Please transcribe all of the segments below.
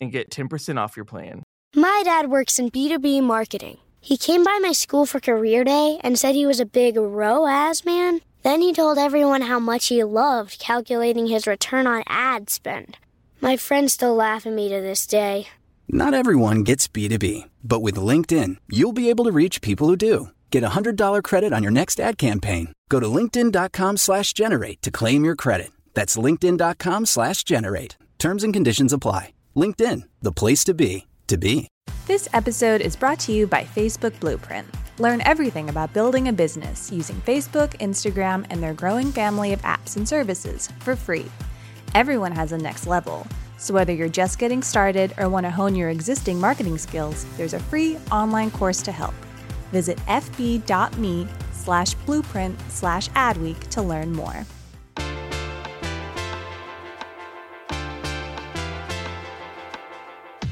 and get 10% off your plan. My dad works in B2B marketing. He came by my school for career day and said he was a big ROAS man. Then he told everyone how much he loved calculating his return on ad spend. My friends still laugh at me to this day. Not everyone gets B2B, but with LinkedIn, you'll be able to reach people who do. Get a $100 credit on your next ad campaign. Go to linkedin.com slash generate to claim your credit. That's linkedin.com slash generate. Terms and conditions apply. LinkedIn, the place to be, to be. This episode is brought to you by Facebook Blueprint. Learn everything about building a business using Facebook, Instagram, and their growing family of apps and services for free. Everyone has a next level. So whether you're just getting started or want to hone your existing marketing skills, there's a free online course to help. Visit fb.me slash blueprint slash adweek to learn more.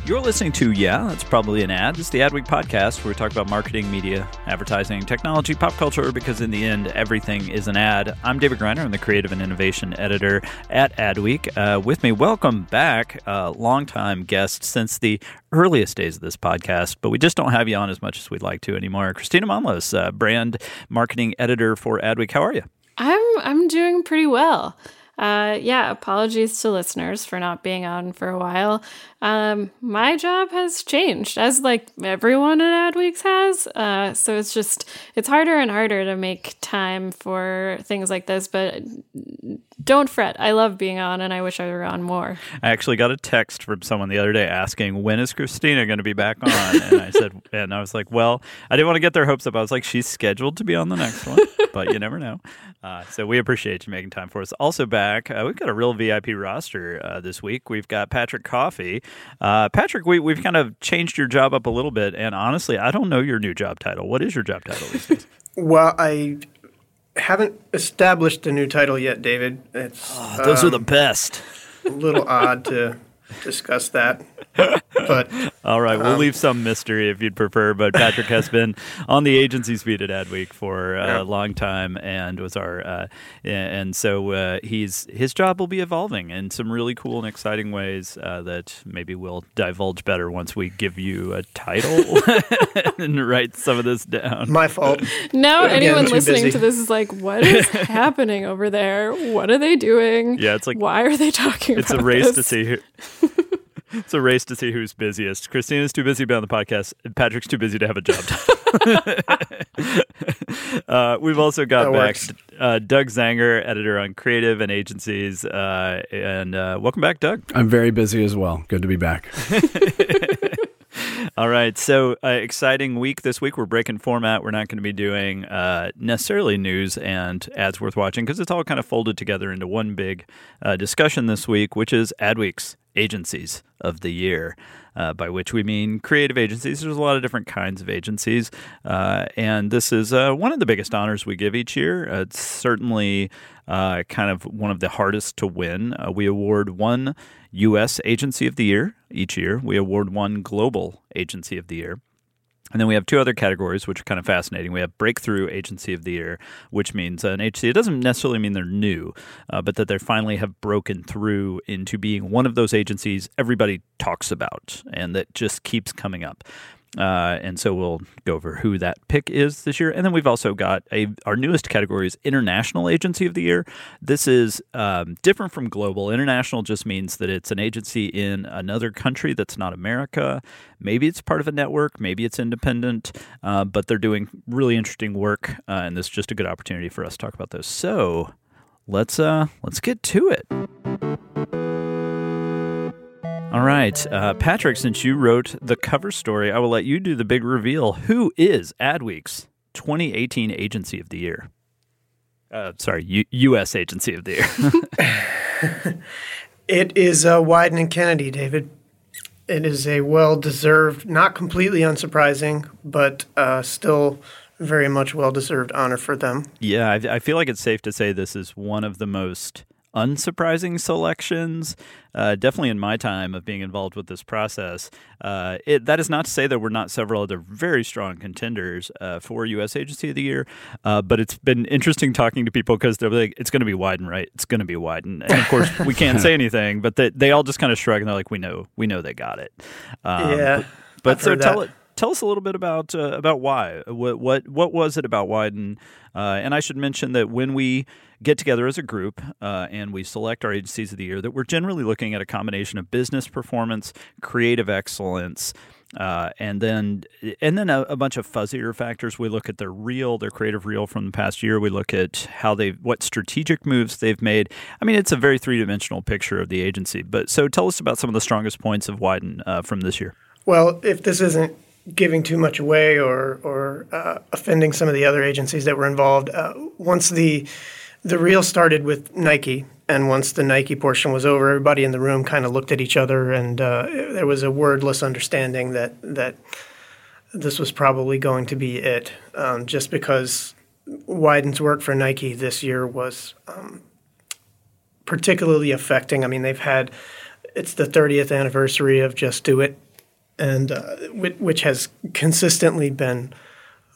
You're listening to Yeah, that's probably an ad. Is the Adweek podcast where we talk about marketing, media, advertising, technology, pop culture, because in the end, everything is an ad. I'm David Griner. I'm the creative and innovation editor at Adweek. Uh, with me, welcome back, uh, longtime guest since the earliest days of this podcast, but we just don't have you on as much as we'd like to anymore. Kristina Monllos, uh, brand marketing editor for Adweek. How are you? I'm I'm doing pretty well. Uh, yeah, apologies to listeners for not being on for a while. Um, my job has changed, as like everyone at Adweeks has. Uh, so it's just it's harder and harder to make time for things like this. But don't fret, I love being on, and I wish I were on more. I actually got a text from someone the other day asking when is Kristina going to be back on, and I said, and I was like, well, I didn't want to get their hopes up. I was like, she's scheduled to be on the next one, but you never know. Uh, so we appreciate you making time for us. Also back, uh, we've got a real VIP roster uh, this week. We've got Patrick Coffee. Uh, Patrick, we, we've kind of changed your job up a little bit, and honestly, I don't know your new job title. What is your job title these days? Well, I haven't established a new title yet, David. It's oh, those um, are the best. A little odd to discuss that. But all right, we'll um, leave some mystery if you'd prefer. But Patrick has been on the agency speed at Adweek for uh, yeah. a long time, and was our uh, and so uh, he's his job will be evolving in some really cool and exciting ways uh, that maybe we'll divulge better once we give you a title and write some of this down. My fault. Now Again, anyone listening busy. to this is like, what is happening over there? What are they doing? Yeah, it's like why are they talking? It's a race this? to see who it's a race to see who's busiest. Kristina's too busy to be on the podcast. And Patrick's too busy to have a job. uh, we've also got that back uh, Doug Zanger, editor on creative and agencies. Uh, and uh, welcome back, Doug. I'm very busy as well. Good to be back. All right. So, uh, exciting week this week. We're breaking format. We're not going to be doing uh, necessarily news and ads worth watching because it's all kind of folded together into one big uh, discussion this week, which is Adweek's agencies of the year. Uh, by which we mean creative agencies. There's a lot of different kinds of agencies, uh, and this is uh, one of the biggest honors we give each year. it's certainly uh, kind of one of the hardest to win. Uh, we award one U.S. Agency of the Year each year. We award one Global Agency of the Year. And then we have two other categories, which are kind of fascinating. We have Breakthrough Agency of the Year, which means an agency. It doesn't necessarily mean they're new, uh, but that they finally have broken through into being one of those agencies everybody talks about and that just keeps coming up. Uh, and so we'll go over who that pick is this year. And then we've also got a our newest category is International Agency of the Year. This is um, different from global. International just means that it's an agency in another country that's not America. Maybe it's part of a network, maybe it's independent, uh, but they're doing really interesting work, uh, and this is just a good opportunity for us to talk about those. So let's uh, let's get to it. All right, uh, Patrick, since you wrote the cover story, I will let you do the big reveal. Who is Adweek's 2018 Agency of the Year? Uh, sorry, U- U.S. Agency of the Year. it is uh, Wieden and Kennedy, David. It is a well deserved, not completely unsurprising, but uh, still very much well deserved honor for them. Yeah, I, I, feel like it's safe to say this is one of the most unsurprising selections. Uh, definitely in my time of being involved with this process. Uh, it, that is not to say there were not several other very strong contenders uh, for U.S. Agency of the Year, uh, but it's been interesting talking to people because they're like, it's going to be Wieden, right? It's going to be Wieden. And of course, we can't say anything, but they, they all just kind of shrug and they're like, we know, we know they got it. Um, yeah. But, but so tell it tell us a little bit about uh, about why. What what what was it about Wieden? Uh, and I should mention that when we get together as a group uh, and we select our agencies of the year, that we're generally looking at a combination of business performance, creative excellence. Uh, and then, and then a, a, bunch of fuzzier factors. We look at their reel, their creative reel from the past year. We look at how they, what strategic moves they've made. I mean, it's a very three dimensional picture of the agency. But so, tell us about some of the strongest points of Wieden uh, from this year. Well, if this isn't giving too much away or or uh, offending some of the other agencies that were involved. Uh, once the the reel started with Nike, and once the Nike portion was over, everybody in the room kind of looked at each other, and uh, there was a wordless understanding that that this was probably going to be it, um, just because Wieden's work for Nike this year was um, particularly affecting. I mean, they've had it's the 30th anniversary of Just Do It and uh, which has consistently been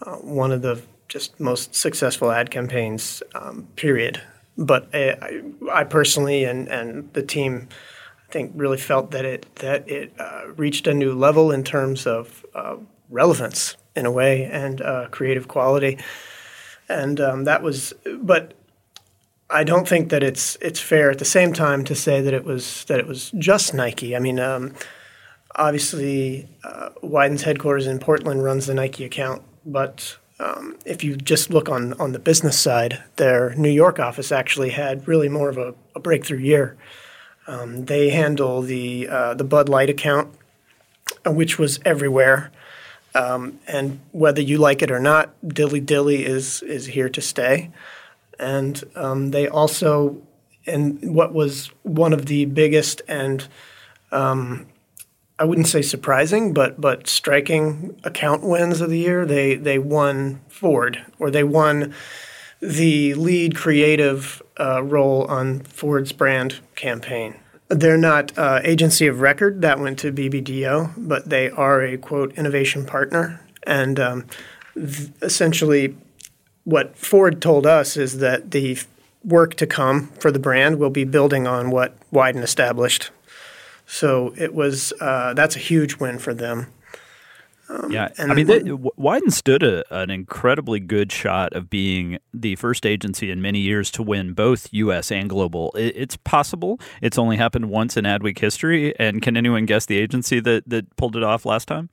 uh, one of the just most successful ad campaigns. Um, period. But I, I, personally and and the team, I think, really felt that it that it uh, reached a new level in terms of uh, relevance in a way and uh, creative quality, and um, that was. But I don't think that it's it's fair at the same time to say that it was that it was just Nike. I mean. Um, obviously, uh, Wieden's headquarters in Portland runs the Nike account, but um, if you just look on, on the business side, their New York office actually had really more of a, a breakthrough year. Um, they handle the uh, the Bud Light account, uh, which was everywhere, um, and whether you like it or not, Dilly Dilly is is here to stay. And um, they also, and what was one of the biggest and um, I wouldn't say surprising, but but striking account wins of the year. They they won Ford, or they won the lead creative uh, role on Ford's brand campaign. They're not uh, agency of record that went to BBDO, but they are a quote innovation partner, and um, th- essentially, what Ford told us is that the work to come for the brand will be building on what Wieden established so it was uh, that's a huge win for them. Um, yeah, I mean, they, Wieden stood a, an incredibly good shot of being the first agency in many years to win both U.S. and global. It, it's possible. It's only happened once in Adweek history. And can anyone guess the agency that, that pulled it off last time?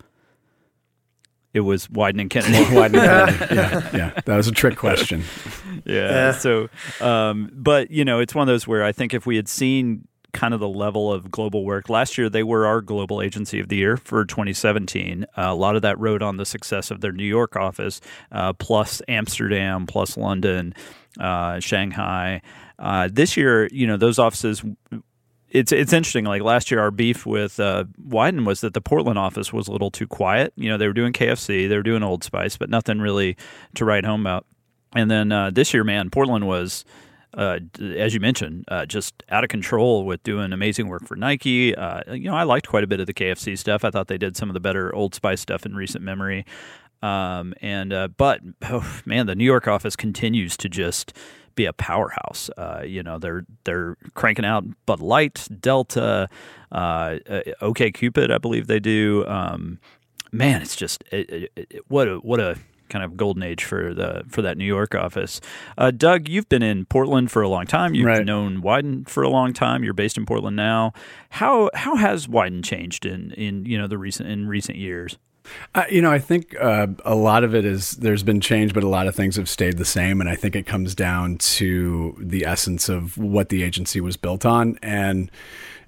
It was Wieden and Kennedy. Wieden and Kennedy. Yeah, yeah, that was a trick question. yeah. yeah. So, um, but you know, it's one of those where I think if we had seen kind of the level of global work. Last year, they were our global agency of the year for 2017. Uh, a lot of that rode on the success of their New York office, uh, plus Amsterdam, plus London, uh, Shanghai. Uh, this year, you know, those offices. It's it's interesting. Like last year, our beef with uh, Wieden was that the Portland office was a little too quiet. You know, they were doing KFC, they were doing Old Spice, but nothing really to write home about. And then uh, this year, man, Portland was uh, as you mentioned, uh, just out of control with doing amazing work for Nike. Uh, you know, I liked quite a bit of the KFC stuff. I thought they did some of the better Old Spice stuff in recent memory. Um, and uh, but oh, man, the New York office continues to just be a powerhouse. Uh, you know, they're they're cranking out Bud Light, Delta, uh, OK Cupid, I believe they do. Um, man, it's just it, it, it, what a what a kind of golden age for the for that New York office. Uh, Doug, you've been in Portland for a long time. You've Right. known Wieden for a long time. You're based in Portland now. How how has Wieden changed in in you know the recent in recent years? Uh, you know, I think uh, a lot of it is there's been change, but a lot of things have stayed the same. And I think it comes down to the essence of what the agency was built on. And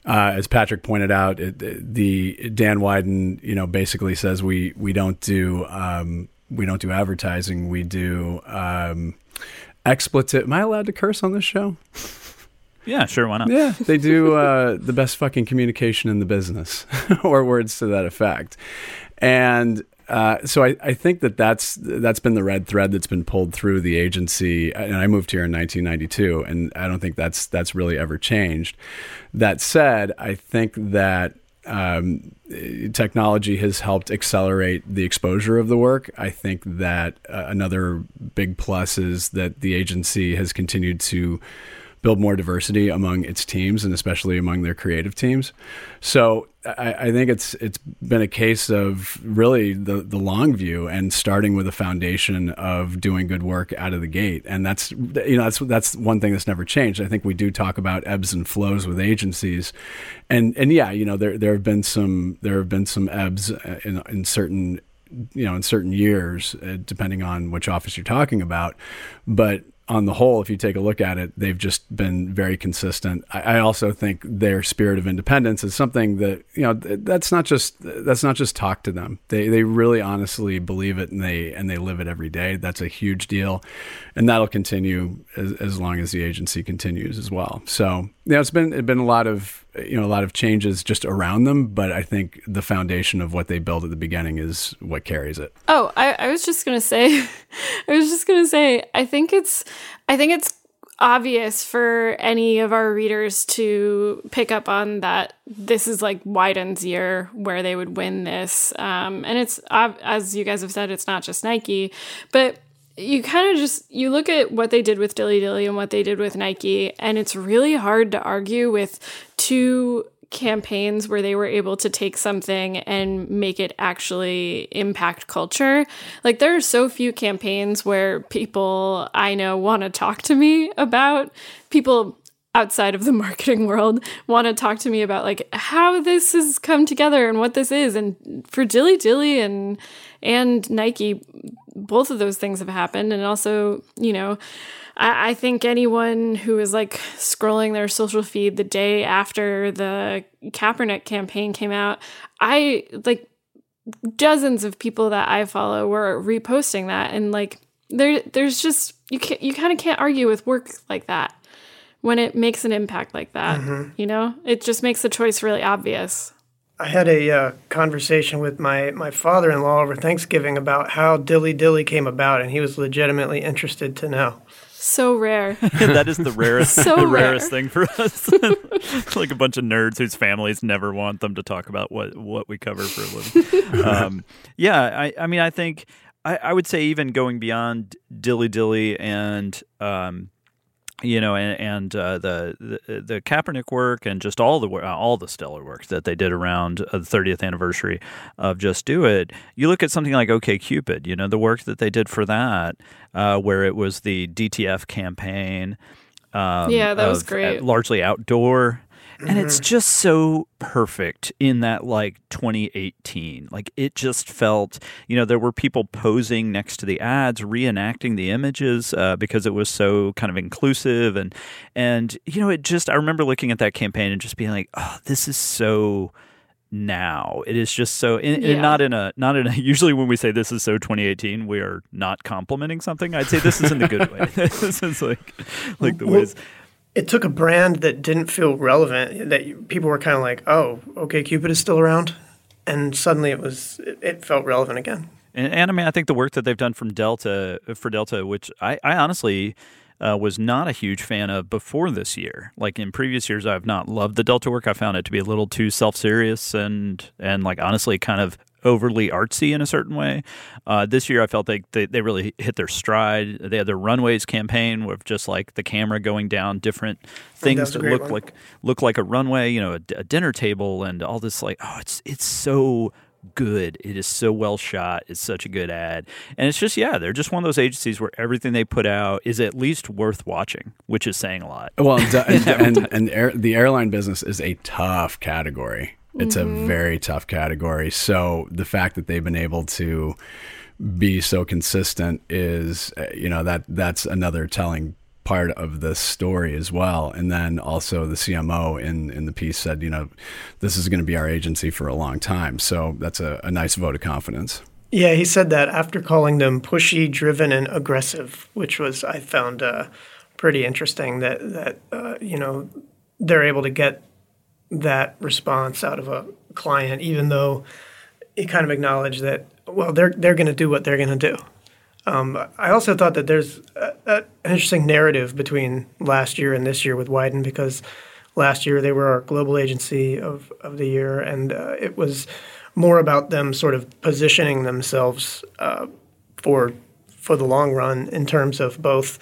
uh, as Patrick pointed out, it, the Dan Wieden, you know, basically says we we don't do um, we don't do advertising. We do um, expletive. Am I allowed to curse on this show? Yeah, sure, why not? Yeah, they do uh, the best fucking communication in the business, or words to that effect. And uh, so I, I think that that's that's been the red thread that's been pulled through the agency. And I moved here in 1992, and I don't think that's that's really ever changed. That said, I think that um, technology has helped accelerate the exposure of the work. I think that uh, another big plus is that the agency has continued to build more diversity among its teams and especially among their creative teams. So I, I think it's it's been a case of really the the long view and starting with a foundation of doing good work out of the gate. And that's you know that's that's one thing that's never changed. I think we do talk about ebbs and flows with agencies, and and yeah, you know there there have been some there have been some ebbs in in certain you know in certain years uh, depending on which office you're talking about, but on the whole, if you take a look at it, they've just been very consistent. I, I also think their spirit of independence is something that you know that's not just that's not just talk to them. They they really honestly believe it and they and they live it every day. That's a huge deal, and that'll continue as, as long as the agency continues as well. So yeah, it's been it's been a lot of you know a lot of changes just around them, but I think the foundation of what they built at the beginning is what carries it. Oh, I, I was just gonna say, I was just gonna say, I think it's, I think it's obvious for any of our readers to pick up on that this is like Wieden's year where they would win this, um, and it's as you guys have said, it's not just Nike, but you kind of just you look at what they did with Dilly Dilly and what they did with Nike, and it's really hard to argue with two campaigns where they were able to take something and make it actually impact culture. Like there are so few campaigns where people I know want to talk to me about people outside of the marketing world want to talk to me about like how this has come together and what this is and for Dilly Dilly and and Nike both of those things have happened and also you know I, I think anyone who is like scrolling their social feed the day after the Kaepernick campaign came out I like dozens of people that I follow were reposting that and like there there's just you can't, you kind of can't argue with work like that when it makes an impact like that. Mm-hmm. You know, it just makes the choice really obvious. I had a uh, conversation with my, my father in law over Thanksgiving about how Dilly Dilly came about, and he was legitimately interested to know. So rare. that is the rarest, So the rare. rarest thing for us. like a bunch of nerds whose families never want them to talk about what what we cover for a living. um, yeah, I, I mean, I think I, I would say even going beyond Dilly Dilly and um, you know, and, and uh, the, the the Kaepernick work and just all the uh, all the stellar work that they did around uh, the 30th anniversary of Just Do It. You look at something like OK Cupid, you know, the work that they did for that, uh, where it was the DTF campaign. Um, Yeah, that was great. uh, largely outdoor. And it's just so perfect in that like 2018. Like it just felt, you know, there were people posing next to the ads, reenacting the images uh, because it was so kind of inclusive and and you know, it just I remember looking at that campaign and just being like, oh, this is so now it is just so and Yeah. not in a not in a usually when we say this is so 2018 we are not complimenting something i'd say this is in the good way this is like like the Well, ways It took a brand that didn't feel relevant, that people were kind of like, oh, okay, Cupid is still around. And suddenly it was, it, it felt relevant again. And, and I mean, I think the work that they've done from Delta for Delta, which I, I honestly uh, was not a huge fan of before this year. Like in previous years, I've not loved the Delta work. I found it to be a little too self serious and and like honestly kind of overly artsy in a certain way. Uh, this year, I felt like they, they really hit their stride. They had their runways campaign with just like the camera going down different things was a that look one. like look like a runway, you know, a, a dinner table and all this like oh, it's it's so good. It is so well shot. It's such a good ad. And it's just, yeah, they're just one of those agencies where everything they put out is at least worth watching, which is saying a lot. Well, and, and, and air, the airline business is a tough category. It's mm-hmm. a very tough category. So the fact that they've been able to be so consistent is, uh, you know, that that's another telling part of the story as well. And then also the CMO in, in the piece said, you know, this is going to be our agency for a long time. So that's a, a nice vote of confidence. Yeah, he said that after calling them pushy, driven, and aggressive, which was I found uh, pretty interesting. That that uh, you know they're able to get that response out of a client, even though he kind of acknowledged that well they're they're going to do what they're going to do. Um, I also thought that there's a, a, an interesting narrative between last year and this year with Wieden because last year they were our global agency of, of the year, and uh, it was more about them sort of positioning themselves uh, for for the long run in terms of both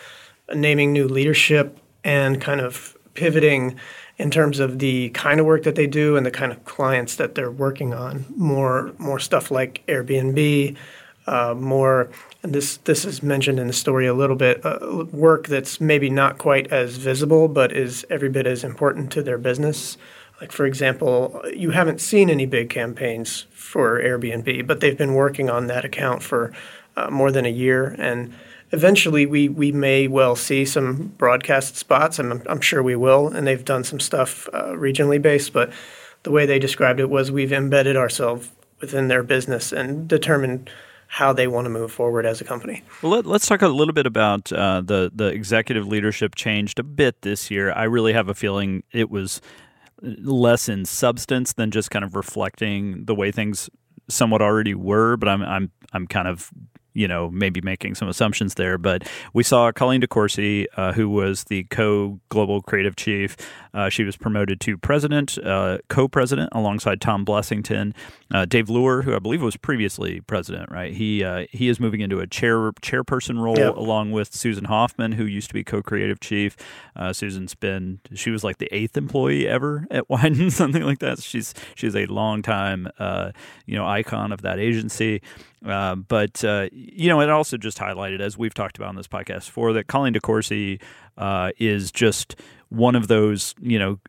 naming new leadership and kind of pivoting in terms of the kind of work that they do and the kind of clients that they're working on. More more stuff like Airbnb, uh, more and this this is mentioned in the story a little bit, uh, work that's maybe not quite as visible, but is every bit as important to their business. Like for example, you haven't seen any big campaigns for Airbnb, but they've been working on that account for uh, more than a year, and eventually we we may well see some broadcast spots. I'm I'm sure we will, and they've done some stuff uh, regionally based, but the way they described it was we've embedded ourselves within their business and determined how they want to move forward as a company. Well, let, us talk a little bit about uh, the the executive leadership changed a bit this year. I really have a feeling it was less in substance than just kind of reflecting the way things somewhat already were. But I'm I'm I'm kind of you know, maybe making some assumptions there. But we saw Colleen DeCourcy, uh, who was the co global creative chief. Uh, she was promoted to president, uh, co president, alongside Tom Blessington. Uh, Dave Luhr, who I believe was previously president, right? He uh, he is moving into a chair chairperson role yep. along with Susan Hoffman, who used to be co creative chief. Uh, Susan's been she was like the eighth employee ever at Wieden, something like that. She's she's a long time you know icon of that agency. Uh, but uh, you know, it also just highlighted, as we've talked about on this podcast before, that Colleen DeCourcy uh, is just one of those, you know,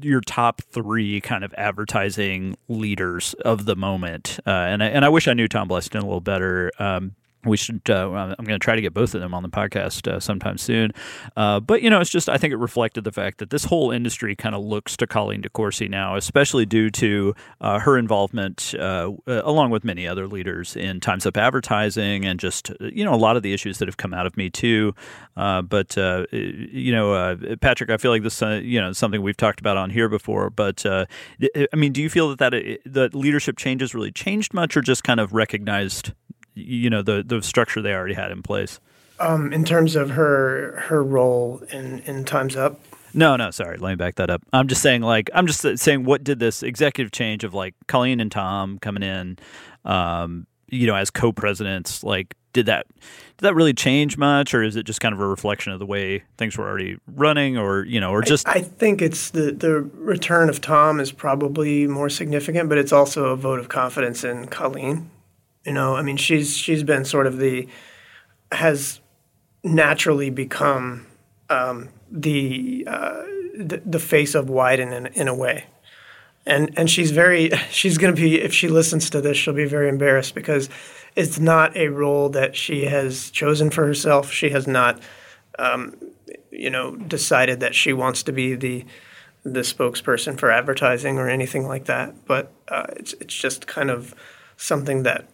your top three kind of advertising leaders of the moment. Uh, and I, and I wish I knew Tom Blessington a little better. Um, we should. Uh, I'm going to try to get both of them on the podcast uh, sometime soon. Uh, but you know, it's just I think it reflected the fact that this whole industry kind of looks to Colleen DeCourcy now, especially due to uh, her involvement, uh, uh, along with many other leaders in Times Up advertising and just you know a lot of the issues that have come out of Me Too. but you know, Patrick, I feel like this you know something we've talked about on here before. But I mean, do you feel that that that leadership changes really changed much, or just kind of recognized? You know the the structure they already had in place. Um, in terms of her her role in in Times Up. No, no, sorry. Let me back that up. I'm just saying, like, I'm just saying, what did this executive change of like Colleen and Tom coming in, um, you know, as co-presidents, like, did that did that really change much, or is it just kind of a reflection of the way things were already running, or you know, or just? I, I think it's the the return of Tom is probably more significant, but it's also a vote of confidence in Colleen you know, I mean, she's she's been sort of the has naturally become um, the, uh, the, the face of Wieden in in a way, and and she's very she's going to be if she listens to this, she'll be very embarrassed because it's not a role that she has chosen for herself. She has not, um, you know, decided that she wants to be the the spokesperson for advertising or anything like that. But uh, it's it's just kind of something that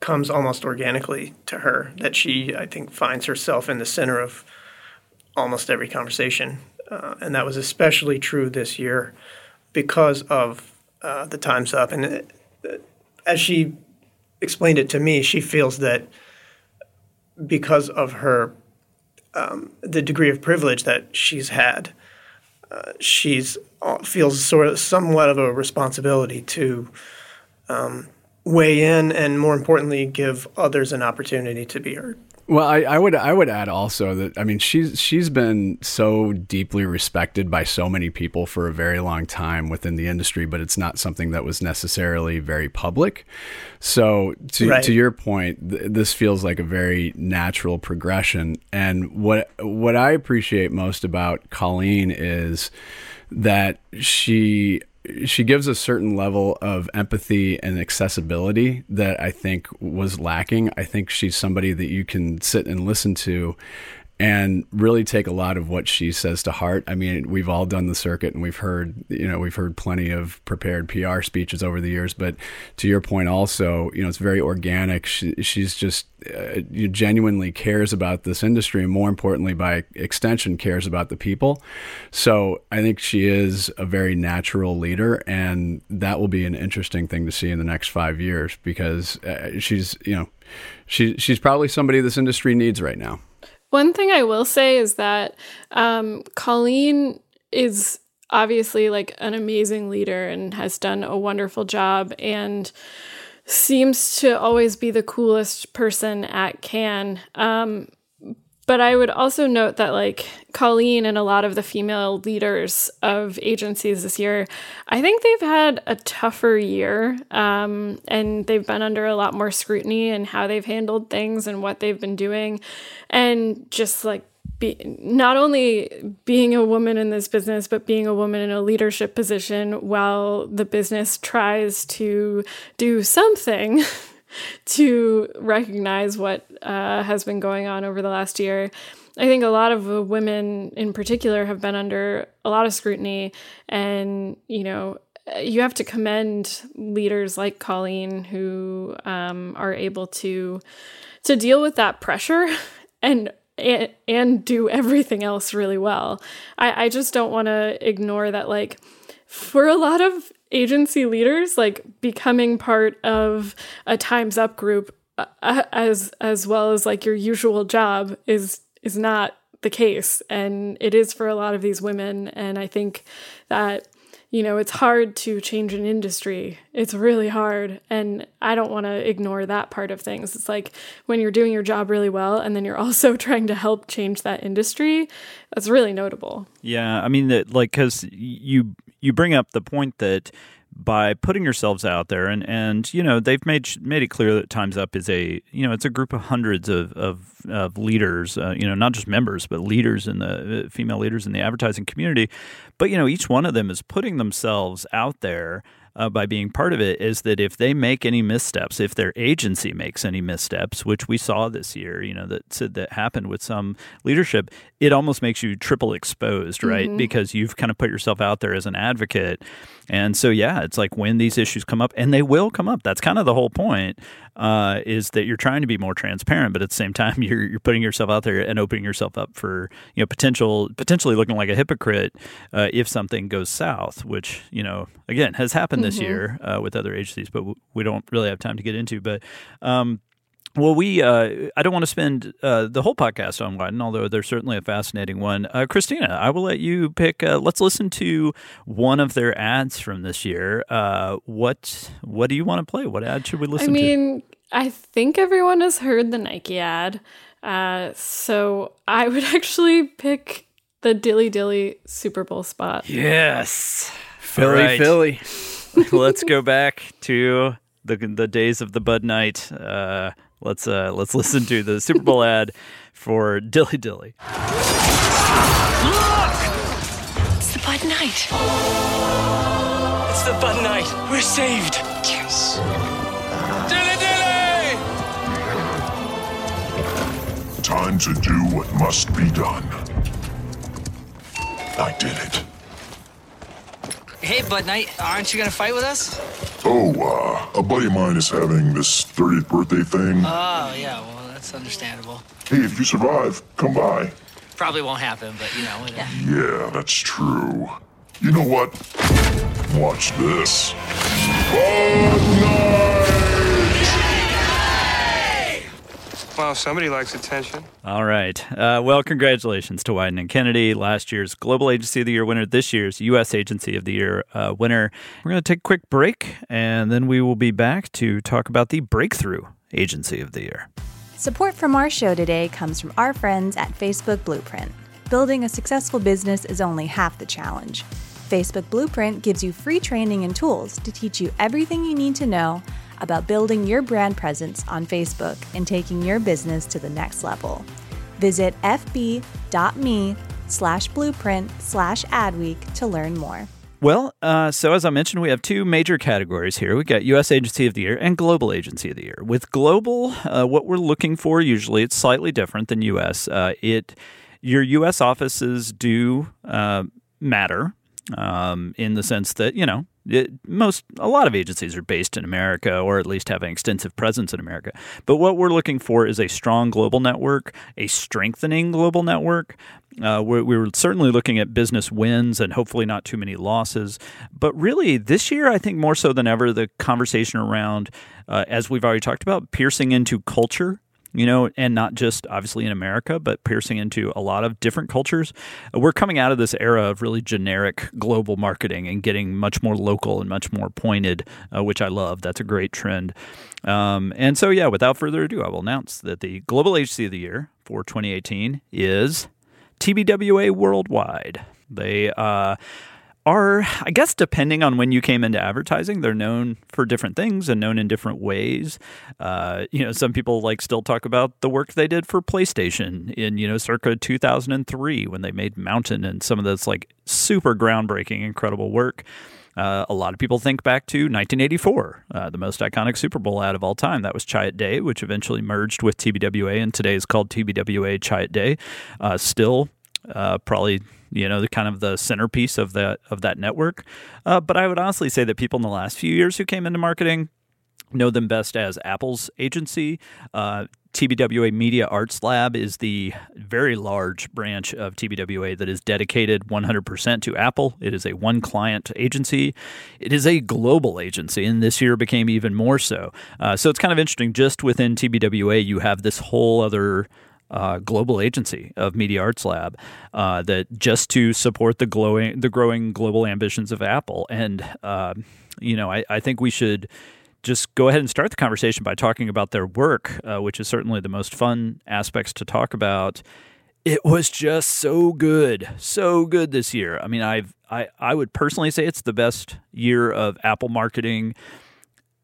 comes almost organically to her that she I think finds herself in the center of almost every conversation, uh, and that was especially true this year because of uh, the Times Up. And it, uh, as she explained it to me, she feels that because of her um, the degree of privilege that she's had, uh, she's uh, feels sort of somewhat of a responsibility to um, weigh in and more importantly give others an opportunity to be heard Well, I, I, would I would add also that I mean she's she's been so deeply respected by so many people for a very long time within the industry, but it's not something that was necessarily very public. So to right. to your point, th- this feels like a very natural progression. And what what I appreciate most about Colleen is that she she gives a certain level of empathy and accessibility that I think was lacking. I think she's somebody that you can sit and listen to and really take a lot of what she says to heart. I mean, we've all done the circuit and we've heard, you know, we've heard plenty of prepared PR speeches over the years. But to your point, also, you know, it's very organic. She, she's just uh, genuinely cares about this industry, and more importantly, by extension, cares about the people. So I think she is a very natural leader, and that will be an interesting thing to see in the next five years because uh, she's, you know, she she's probably somebody this industry needs right now. One thing I will say is that um, Colleen is obviously like an amazing leader and has done a wonderful job and seems to always be the coolest person at Cannes. Um, but I would also note that, like, Colleen and a lot of the female leaders of agencies this year, I think they've had a tougher year. Um, and they've been under a lot more scrutiny and how they've handled things and what they've been doing. And just like, be, not only being a woman in this business, but being a woman in a leadership position while the business tries to do something to recognize what uh, has been going on over the last year. I think a lot of women in particular have been under a lot of scrutiny, and you know, you have to commend leaders like Colleen who um, are able to to deal with that pressure and and, and do everything else really well. I, I just don't want to ignore that, like, for a lot of agency leaders like becoming part of a times up group uh, as as well as like your usual job is is not the case. And it is for a lot of these women. And i think that you know it's hard to change an industry. It's really hard and i don't want to ignore that part of things. It's like when you're doing your job really well and then you're also trying to help change that industry that's really notable. Yeah i mean that like because you you bring up the point that by putting yourselves out there and and you know they've made made it clear that Times Up is a you know it's a group of hundreds of of, of leaders uh, you know not just members but leaders in the uh, female leaders in the advertising community but you know each one of them is putting themselves out there uh, by being part of it is that if they make any missteps, if their agency makes any missteps, which we saw this year, you know, that that happened with some leadership, it almost makes you triple exposed, right? Mm-hmm. Because you've kind of put yourself out there as an advocate. And so, yeah, it's like when these issues come up, and they will come up. That's kind of the whole point, uh, is that you're trying to be more transparent, but at the same time, you're you're putting yourself out there and opening yourself up for you know potential potentially looking like a hypocrite uh, if something goes south, which you know again has happened this mm-hmm. year uh, with other agencies, but we don't really have time to get into. But um, well, we uh, I don't want to spend uh, the whole podcast on Wieden, although they're certainly a fascinating one. Uh, Kristina, I will let you pick. Uh, let's listen to one of their ads from this year. Uh, what what do you want to play? What ad should we listen to? I mean, to? I think everyone has heard the Nike ad, uh, so I would actually pick the Dilly Dilly Super Bowl spot. Yes, Philly, right. Philly. let's go back to the the days of the Bud Knight. Let's uh, let's listen to the Super Bowl ad for Dilly Dilly. Look! It's the Bud Knight. It's the Bud Knight. We're saved. Yes. Dilly Dilly! Time to do what must be done. I did it. Hey, Bud Knight, aren't you gonna fight with us? Oh, uh, a buddy of mine is having this 30th birthday thing. Oh, yeah, well, that's understandable. Hey, if you survive, come by. Probably won't happen, but you know. Yeah, yeah that's true. You know what? Watch this. Bud Knight! Well, somebody likes attention. All right. Uh, well, congratulations to Wieden and Kennedy, last year's Global Agency of the Year winner, this year's U.S. Agency of the Year uh, winner. We're going to take a quick break, and then we will be back to talk about the Breakthrough Agency of the Year. Support from our show today comes from our friends at Facebook Blueprint. Building a successful business is only half the challenge. Facebook Blueprint gives you free training and tools to teach you everything you need to know about building your brand presence on Facebook and taking your business to the next level. Visit fb.me slash blueprint slash adweek to learn more. Well, uh, so as I mentioned, we have two major categories here. We got U.S. Agency of the Year and Global Agency of the Year. With global, uh, what we're looking for usually it's slightly different than U.S. Uh, it your U.S. offices do uh, matter um, in the sense that you know it, most a lot of agencies are based in America or at least have an extensive presence in America. But what we're looking for is a strong global network, a strengthening global network. Uh, we we were certainly looking at business wins and hopefully not too many losses. But really, this year, I think more so than ever, the conversation around, uh, as we've already talked about, piercing into culture you know, and not just obviously in America, but piercing into a lot of different cultures. We're coming out of this era of really generic global marketing and getting much more local and much more pointed, uh, which I love. That's a great trend. Um, and so, yeah, without further ado, I will announce that the Global Agency of the Year for 2018 is TBWA Worldwide. They uh, are, I guess, depending on when you came into advertising, they're known for different things and known in different ways. Uh, you know, some people like still talk about the work they did for PlayStation in, you know, circa 2003 when they made Mountain and some of this like super groundbreaking, incredible work. Uh, a lot of people think back to 1984, uh, the most iconic Super Bowl ad of all time. That was Chiat Day, which eventually merged with TBWA, and today is called TBWA Chiat Day. Uh, still, uh, probably you know, the kind of the centerpiece of that of that network. Uh, but I would honestly say that people in the last few years who came into marketing know them best as Apple's agency. Uh, TBWA Media Arts Lab is the very large branch of TBWA that is dedicated 100% to Apple. It is a one client agency. It is a global agency, and this year became even more so. Uh, so it's kind of interesting. Just within TBWA, you have this whole other uh, global agency of Media Arts Lab uh, that just to support the glowing the growing global ambitions of Apple. And uh, you know, I, I, think we should just go ahead and start the conversation by talking about their work, uh, which is certainly the most fun aspects to talk about. It was just so good, so good this year. I mean, I've I, I would personally say it's the best year of Apple marketing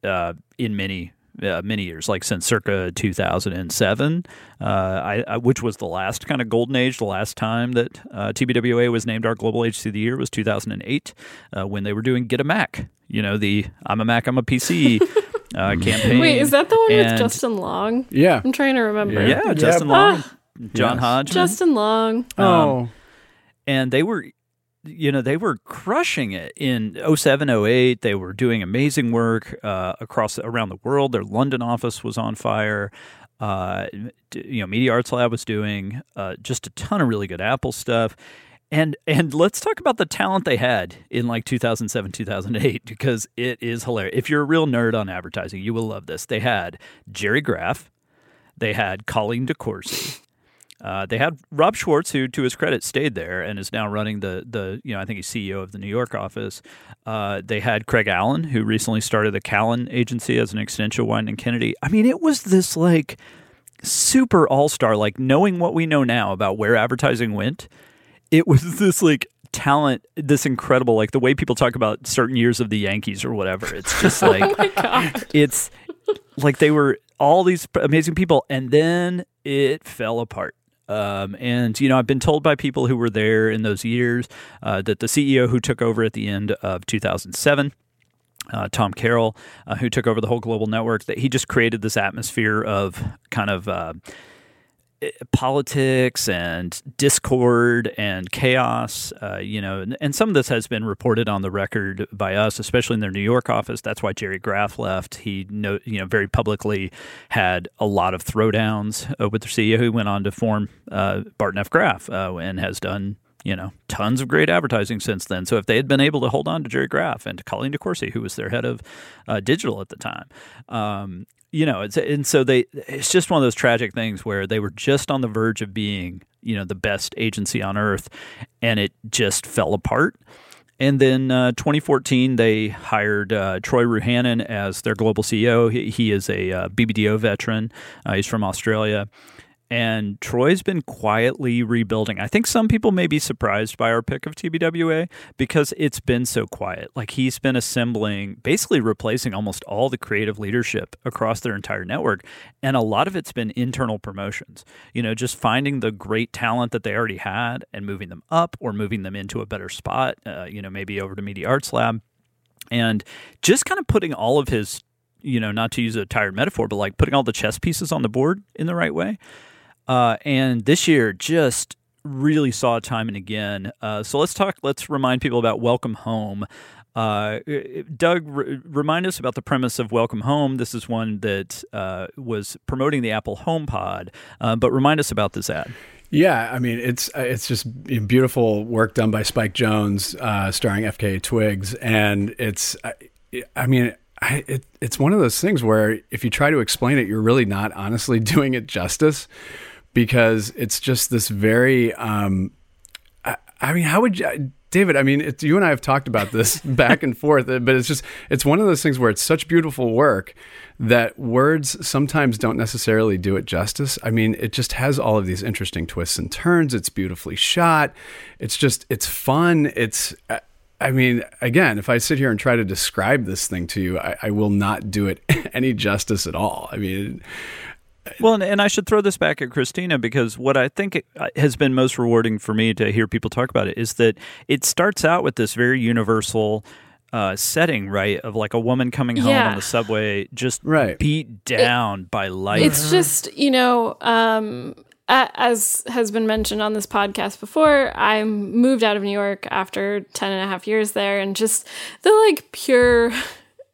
uh, in many uh, many years, like since circa 2007, uh, I, I, which was the last kind of golden age. The last time that uh, TBWA was named our Global Agency of the Year was 2008, uh, when they were doing Get a Mac. You know, the I'm a Mac, I'm a PC uh, campaign. Wait, is that the one and, with Justin Long? Yeah. I'm trying to remember. Yeah, yeah Justin Long. Ah. John yes. Hodgman. Justin Long. Um, oh. And they were you know, they were crushing it in 07, 08. They were doing amazing work uh, across around the world. Their London office was on fire. Uh, you know, Media Arts Lab was doing uh, just a ton of really good Apple stuff. And and let's talk about the talent they had in like 2007, 2008 because it is hilarious. If you're a real nerd on advertising, you will love this. They had Gerry Graf, they had Colleen DeCourcy, uh, they had Rob Schwartz, who, to his credit, stayed there and is now running the the you know I think he's CEO of the New York office. Uh, they had Craig Allen, who recently started the Callen agency as an extension of Wieden and Kennedy. I mean, it was this like super all star, like knowing what we know now about where advertising went. It was this like talent, this incredible like the way people talk about certain years of the Yankees or whatever. It's just like oh it's like they were all these amazing people, and then it fell apart um, and you know, I've been told by people who were there in those years uh, that the CEO who took over at the end of 2007. Uh, Tom Carroll, uh, who took over the whole global network, that he just created this atmosphere of kind of uh, politics and discord and chaos, uh, you know, and, and, some of this has been reported on the record by us, especially in their New York office. That's why Gerry Graf left. He, know, you know, very publicly had a lot of throwdowns uh, with their CEO, who went on to form uh, Barton F. Graf uh, and has done you know, tons of great advertising since then. So if they had been able to hold on to Gerry Graf and to Colleen DeCourcy, who was their head of uh, digital at the time, um, you know, it's and so they it's just one of those tragic things where they were just on the verge of being, you know, the best agency on earth and it just fell apart. And then uh, 2014, they hired uh, Troy Ruhanen as their global CEO. He, he is a uh, BBDO veteran. Uh, he's from Australia. And Troy's been quietly rebuilding. I think some people may be surprised by our pick of TBWA because it's been so quiet. Like he's been assembling, basically replacing almost all the creative leadership across their entire network. And a lot of it's been internal promotions, you know, just finding the great talent that they already had and moving them up or moving them into a better spot, uh, you know, maybe over to Media Arts Lab. And just kind of putting all of his, you know, not to use a tired metaphor, but like putting all the chess pieces on the board in the right way. Uh, and this year just really saw time and again. Uh, so let's talk. Let's remind people about Welcome Home. Uh, Doug, remind us about the premise of Welcome Home. This is one that uh, was promoting the Apple HomePod, uh, but remind us about this ad. Yeah, I mean it's uh, it's just beautiful work done by Spike Jonze, uh, starring FKA Twigs, and it's I mean I, it, it's one of those things where if you try to explain it, you're really not honestly doing it justice because it's just this very. Um, I, I mean, how would you? David, I mean, you and I have talked about this back and forth, but it's just, it's one of those things where it's such beautiful work that words sometimes don't necessarily do it justice. I mean, it just has all of these interesting twists and turns. It's beautifully shot. It's just, it's fun. It's, I mean, again, if I sit here and try to describe this thing to you, I, I will not do it any justice at all. I mean, well, and, I should throw this back at Kristina because what I think uh, has been most rewarding for me to hear people talk about it is that it starts out with this very universal uh, setting, right? Of like a woman coming home yeah. on the subway, just right. beat down it, by life. It's just, you know, um, as has been mentioned on this podcast before, I moved out of New York after 10 and a half years there, and just the like pure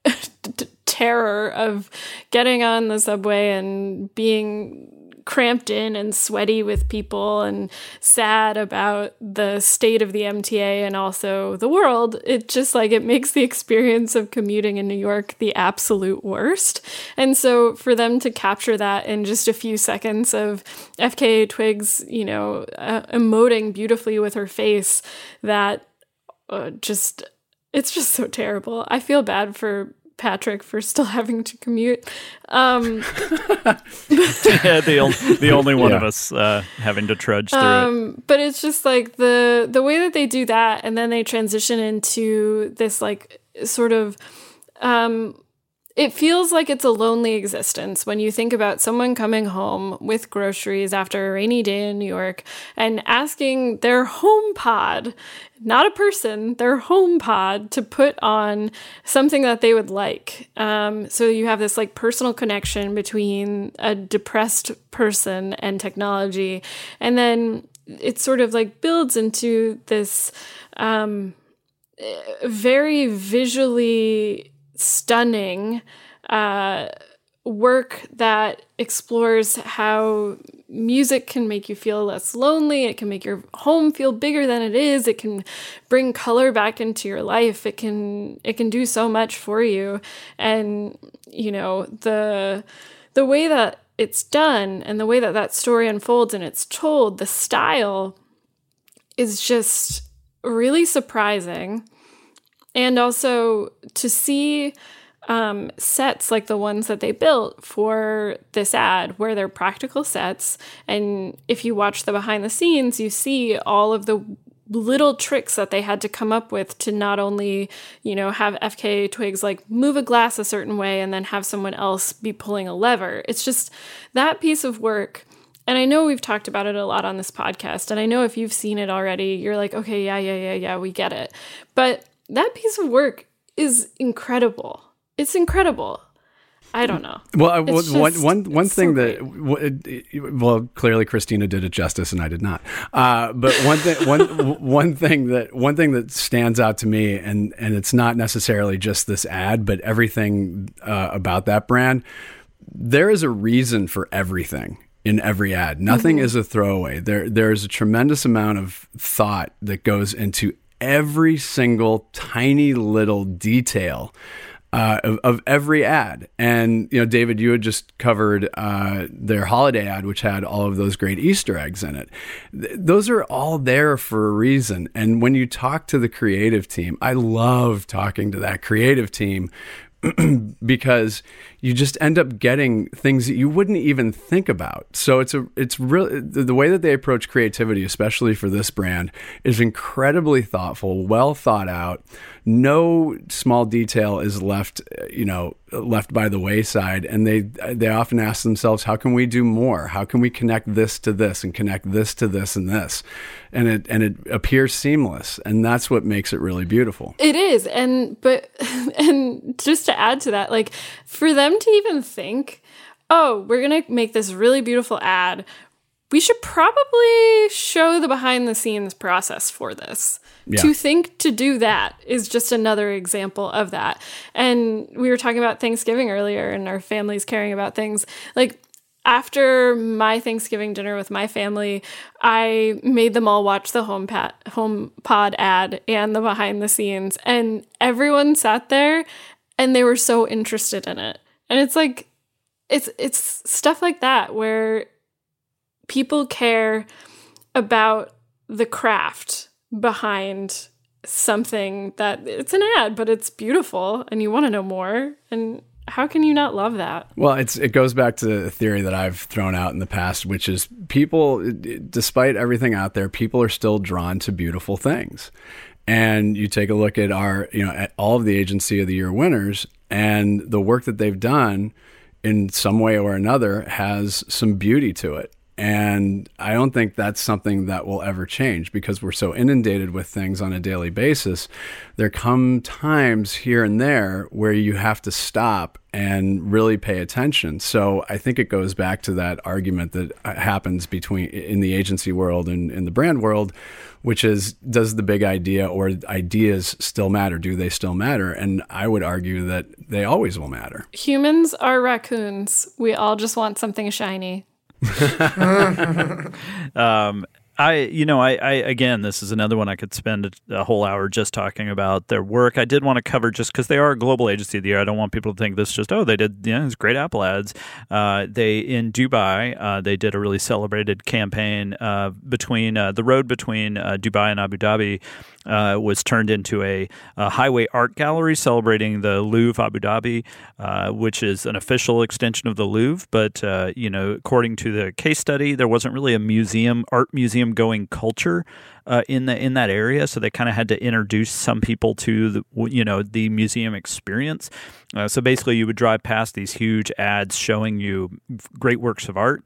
terror of getting on the subway and being cramped in and sweaty with people and sad about the state of the MTA and also the world, it just like it makes the experience of commuting in New York the absolute worst. And so for them to capture that in just a few seconds of FKA Twigs, you know, uh, emoting beautifully with her face, that uh, just it's just so terrible. I feel bad for Patrick for still having to commute. Um, yeah, the, only, the only one yeah. of us uh, having to trudge through um, it. But it's just like the the way that they do that, and then they transition into this like sort of. Um, it feels like it's a lonely existence when you think about someone coming home with groceries after a rainy day in New York and asking their HomePod not a person, their HomePod to put on something that they would like. Um, so you have this like personal connection between a depressed person and technology. And then it sort of like builds into this um, very visually stunning. Uh, work that explores how music can make you feel less lonely. It can make your home feel bigger than it is. It can bring color back into your life. It can it can do so much for you. And you know, the the way that it's done and the way that that story unfolds and it's told, the style is just really surprising. And also to see um, sets like the ones that they built for this ad, where they're practical sets. And if you watch the behind the scenes, you see all of the little tricks that they had to come up with to not only, you know, have FKA Twigs like move a glass a certain way and then have someone else be pulling a lever. It's just that piece of work. And I know we've talked about it a lot on this podcast. And I know if you've seen it already, you're like, okay, yeah, yeah, yeah, yeah, we get it. But that piece of work is incredible it's incredible. I don't know. Well, uh, just, one, one, one thing so that well, clearly Kristina did it justice, and I did not. Uh, but one thing, one, one thing that one thing that stands out to me, and and it's not necessarily just this ad, but everything uh, about that brand. There is a reason for everything in every ad. Nothing mm-hmm. is a throwaway. There there is a tremendous amount of thought that goes into every single tiny little detail uh, of, of every ad. And you know, David, you had just covered uh, their holiday ad, which had all of those great Easter eggs in it. Th- those are all there for a reason. And when you talk to the creative team, I love talking to that creative team because you just end up getting things that you wouldn't even think about. So it's a it's really the, way that they approach creativity, especially for this brand, is incredibly thoughtful, well thought out. No small detail is left, you know, left by the wayside, and they they often ask themselves, how can we do more? How can we connect this to this and connect this to this and this, and it and it appears seamless, and that's what makes it really beautiful. It is, and but and just to add to that, like for them to even think, oh, we're gonna make this really beautiful ad, we should probably show the behind the scenes process for this. Yeah. To think to do that is just another example of that. And we were talking about Thanksgiving earlier and our families caring about things. Like after my Thanksgiving dinner with my family, I made them all watch the home pat home pod ad and the behind the scenes and everyone sat there and they were so interested in it. And it's like it's it's stuff like that where people care about the craft behind something that it's an ad but it's beautiful and you want to know more and how can you not love that Well, it's it goes back to the theory that I've thrown out in the past, which is people, despite everything out there, people are still drawn to beautiful things. And you take a look at our, you know, at all of the agency of the year winners, and the work that they've done in some way or another has some beauty to it. And I don't think that's something that will ever change because we're so inundated with things on a daily basis. There come times here and there where you have to stop and really pay attention. So I think it goes back to that argument that happens between in the agency world and in the brand world, which is does the big idea or ideas still matter? Do they still matter? And I would argue that they always will matter. humans are raccoons we all just want something shiny um, I, you know, I, I, again, this is another one I could spend a, whole hour just talking about their work. I did want to cover just because they are a global agency of the year. I don't want people to think this just, oh, they did, know, it's great Apple ads. Uh, they, in Dubai, uh, they did a really celebrated campaign uh, between uh, the road between uh, Dubai and Abu Dhabi. Uh, was turned into a, a highway art gallery celebrating the Louvre Abu Dhabi, uh, which is an official extension of the Louvre. But uh, you know, according to the case study, there wasn't really a museum, art museum going culture uh, in the in that area, so they kind of had to introduce some people to the you know the museum experience. Uh, so basically, you would drive past these huge ads showing you great works of art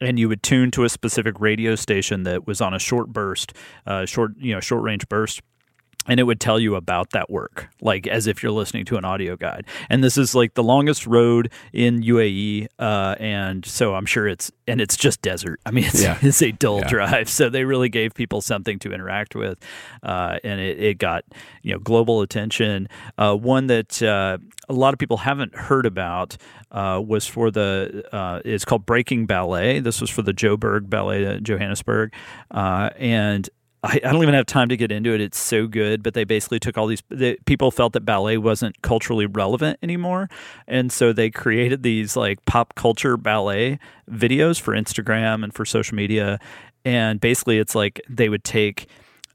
and you would tune to a specific radio station that was on a short burst, uh, short you know short range burst. And it would tell you about that work, like as if you're listening to an audio guide. And this is like the longest road in UAE, uh, and so I'm sure it's and it's just desert. I mean, it's, Yeah. it's a dull Yeah. drive, so they really gave people something to interact with, uh, and it, it got you know global attention. Uh, one that uh, a lot of people haven't heard about uh, was for the uh, it's called Breaking Ballet. This was for the Joburg Ballet at Johannesburg, uh, and. I, I don't even have time to get into it. It's so good, but they basically took all these. The, people felt that ballet wasn't culturally relevant anymore, and so they created these like pop culture ballet videos for Instagram and for social media. And basically, it's like they would take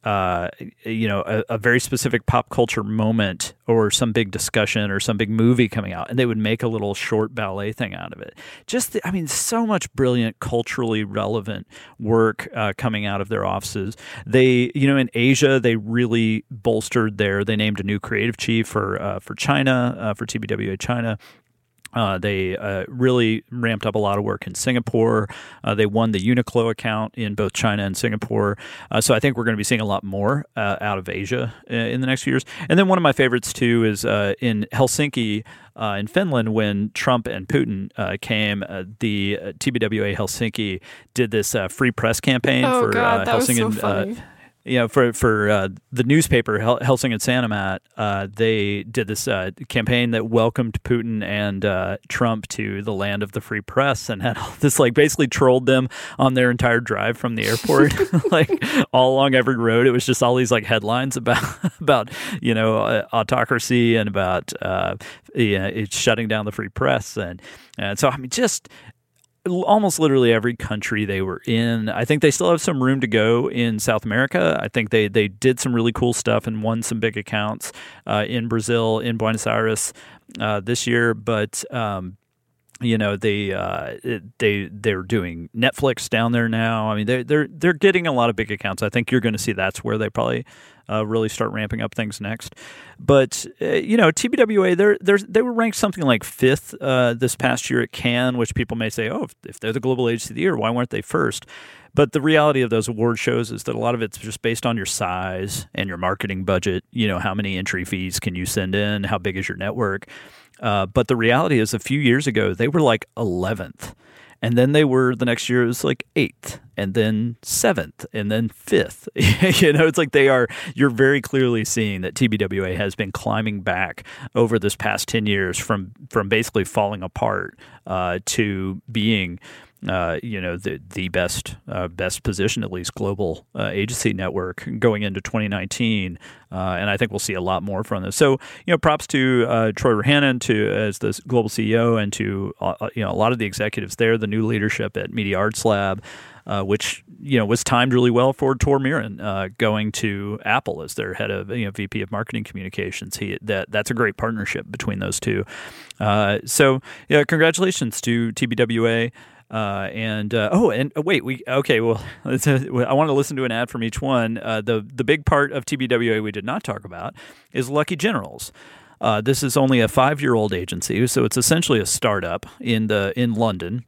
uh, you know, a, a very specific pop culture moment or some big discussion or some big movie coming out, and they would make a little short ballet thing out of it. Just, the, I mean, so much brilliant, culturally relevant work uh, coming out of their offices. They, you know, in Asia, they really bolstered their. They named a new creative chief for uh, for China, uh, for TBWA China. Uh, they uh, really ramped up a lot of work in Singapore. Uh, they won the Uniqlo account in both China and Singapore. Uh, so I think we're going to be seeing a lot more uh, out of Asia uh, in the next few years. And then one of my favorites too is uh, in Helsinki. Uh, in Finland, when Trump and Putin uh, came, uh, the uh, TBWA Helsinki did this uh, free press campaign Oh, for God, uh, so Helsingin. funny. You know, for for uh, the newspaper Hel- Helsingin Sanomat, uh, they did this uh, campaign that welcomed Putin and uh, Trump to the land of the free press, and had all this like basically trolled them on their entire drive from the airport, like all along every road. It was just all these like headlines about about you know uh, autocracy and about uh, yeah, it's shutting down the free press, and and so I mean just almost literally every country they were in. I think they still have some room to go in South America. I think they they did some really cool stuff and won some big accounts uh, in Brazil, in Buenos Aires uh, this year, but. Um, you know they uh, they they're doing Netflix down there now. I mean they're they're they're getting a lot of big accounts. I think you're going to see that's where they probably uh, really start ramping up things next. But uh, you know TBWA they're, they're they were ranked something like fifth uh, this past year at Cannes, which people may say, oh, if, they're the global agency of the year, why weren't they first? But the reality of those award shows is that a lot of it's just based on your size and your marketing budget. You know, how many entry fees can you send in? How big is your network? Uh, but the reality is, a few years ago, they were like 11th. And then they were the next year, it was like eighth, and then seventh, and then fifth. you know, it's like they are, you're very clearly seeing that TBWA has been climbing back over this past 10 years from, from basically falling apart uh, to being uh, you know the the best uh, best position at least global uh, agency network going into 2019, uh, and I think we'll see a lot more from this. So you know, props to uh, Troy Ruhanen to as the global CEO and to uh, you know a lot of the executives there, the new leadership at Media Arts Lab. which you know was timed really well for Tor Myhren going to Apple as their head of you know VP of Marketing Communications. He that that's a great partnership between those two. so yeah, congratulations to TBWA. Uh, and uh, oh, and uh, wait, we okay. Well, a, I want to listen to an ad from each one. Uh, the the big part of TBWA we did not talk about is Lucky Generals. Uh, this is only a five year old agency, so it's essentially a startup in the in London,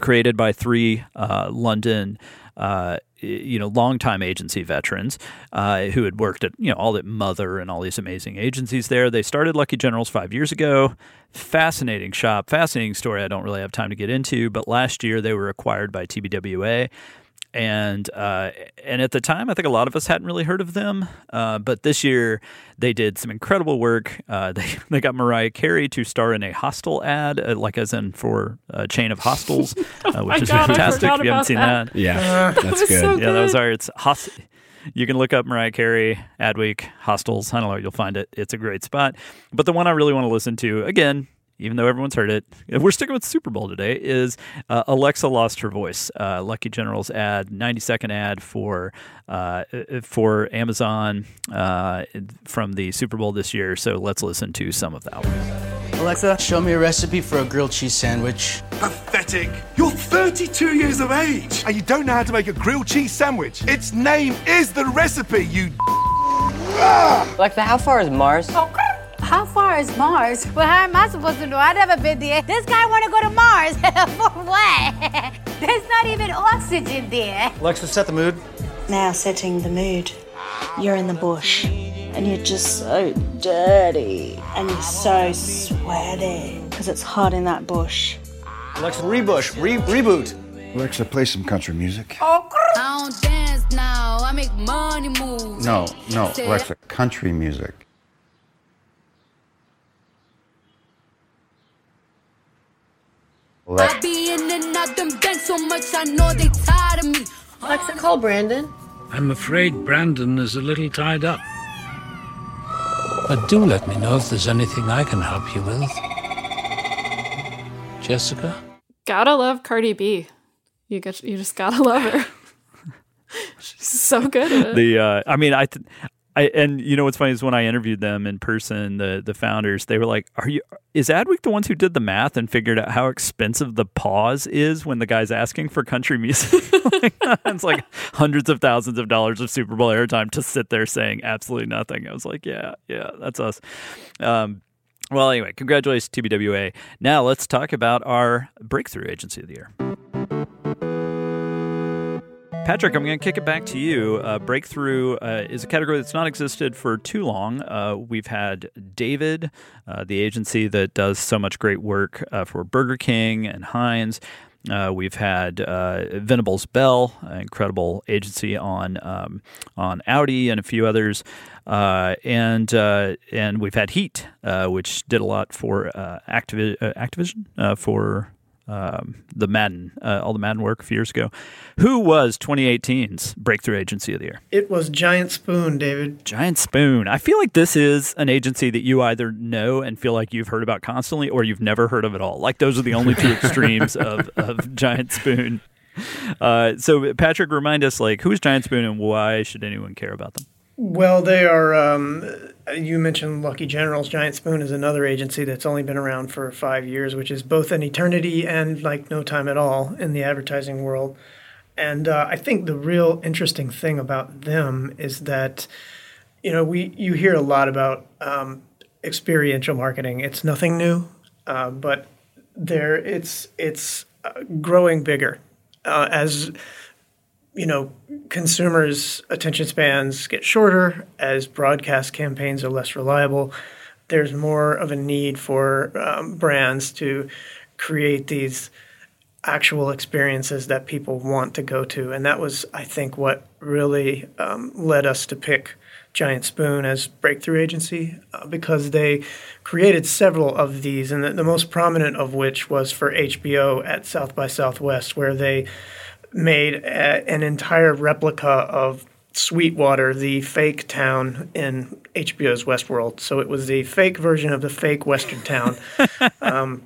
created by three uh, London uh, you know, longtime agency veterans uh, who had worked at, you know, all at Mother and all these amazing agencies there. They started Lucky Generals five years ago. Fascinating shop, fascinating story. I don't really have time to get into, but last year they were acquired by TBWA and uh, and at the time, I think a lot of us hadn't really heard of them. Uh, but this year, they did some incredible work. Uh, they they got Mariah Carey to star in a hostel ad, uh, like as in for a chain of hostels, oh uh, which is God, fantastic. If you haven't seen that. that, Yeah, That that's was good. so yeah, that was good. our. It's host. You can look up Mariah Carey Adweek hostels. I don't know, you'll find it. It's a great spot. But the one I really want to listen to again. Even though everyone's heard it, we're sticking with Super Bowl today. Is uh, Alexa lost her voice? Uh, Lucky General's ad, ninety second ad for uh, for Amazon uh, from the Super Bowl this year. So let's listen to some of that one. Alexa, show me a recipe for a grilled cheese sandwich. Pathetic. You're 32 years of age and you don't know how to make a grilled cheese sandwich. Its name is the recipe, you. Alexa, how far is Mars? How far is Mars? Well, how am I supposed to know? I've never been there. This guy want to go to Mars. For what? There's not even oxygen there. Alexa, set the mood. Now setting the mood. You're in the bush and you're just so dirty and you're so sweaty because it's hot in that bush. Alexa, rebush, re- reboot. Alexa, play some country music. I don't dance now. I make money move. No, no, Alexa, country music. I be in and out them banks so much I know they tired of me. Alexa, call Brandon. I'm afraid Brandon is a little tied up. But do let me know if there's anything I can help you with. Jessica? Gotta love Cardi B. You get, you just gotta love her. She's so good at it. the uh, I mean I, th- I and you know what's funny is when I interviewed them in person, the the founders, they were like, "Are you is Adweek the ones who did the math and figured out how expensive the pause is when the guy's asking for country music? It's like hundreds of thousands of dollars of Super Bowl airtime to sit there saying absolutely nothing. I was like, yeah, yeah, that's us. Um, well, anyway, congratulations, TBWA. Now let's talk about our breakthrough agency of the year. Patrick, I'm going to kick it back to you. Uh, breakthrough uh, is a category that's not existed for too long. Uh, we've had David, uh, the agency that does so much great work uh, for Burger King and Heinz. Uh, we've had uh, Venables Bell, incredible agency on um, on Audi, and a few others. Uh, and uh, and we've had Heat, which did a lot for Activi- Activision for um, the Madden, uh, all the Madden work a few years ago. Who was 2018's Breakthrough Agency of the Year? It was Giant Spoon, David. Giant Spoon. I feel like this is an agency that you either know and feel like you've heard about constantly, or you've never heard of at all. Like those are the only two extremes of, of Giant Spoon. Uh, so, Patrick, remind us, like, who is Giant Spoon and why should anyone care about them? Well, they are. Um, you mentioned Lucky Generals. Giant Spoon is another agency that's only been around for five years, which is both an eternity and like no time at all in the advertising world. And uh, I think the real interesting thing about them is that, you know, we you hear a lot about um, experiential marketing. It's nothing new, uh, but there it's it's uh, growing bigger uh, as you know, consumers' attention spans get shorter as broadcast campaigns are less reliable. There's more of a need for um, brands to create these actual experiences that people want to go to. And that was, I think, what really um, led us to pick Giant Spoon as breakthrough agency uh, because they created several of these, and the, the most prominent of which was for HBO at South by Southwest, where they made a, an entire replica of Sweetwater, the fake town in HBO's Westworld. So it was the fake version of the fake Western town. um,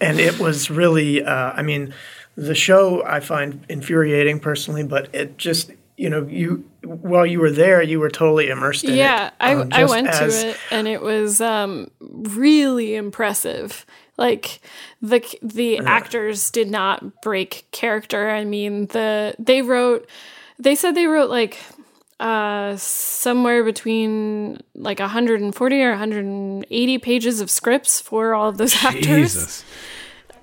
and it was really, uh, I mean, the show I find infuriating personally, but it just, you know, you while you were there, you were totally immersed in yeah, it. Yeah, um, I, I went as, to it and it was um, really impressive. Like the the actors did not break character. I mean, the they wrote they said they wrote like uh somewhere between like 140 or 180 pages of scripts for all of those actors. Jesus.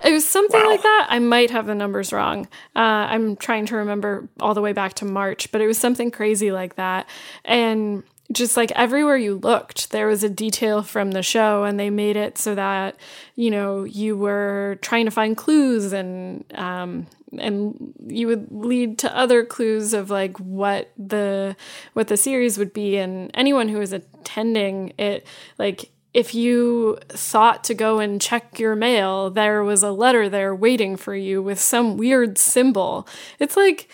It was something wow. like that. I might have the numbers wrong. Uh, I'm trying to remember all the way back to March, but it was something crazy like that. And just like everywhere you looked, there was a detail from the show, and they made it so that you know you were trying to find clues, and um, and you would lead to other clues of like what the what the series would be, and anyone who was attending it, like if you thought to go and check your mail, there was a letter there waiting for you with some weird symbol. It's like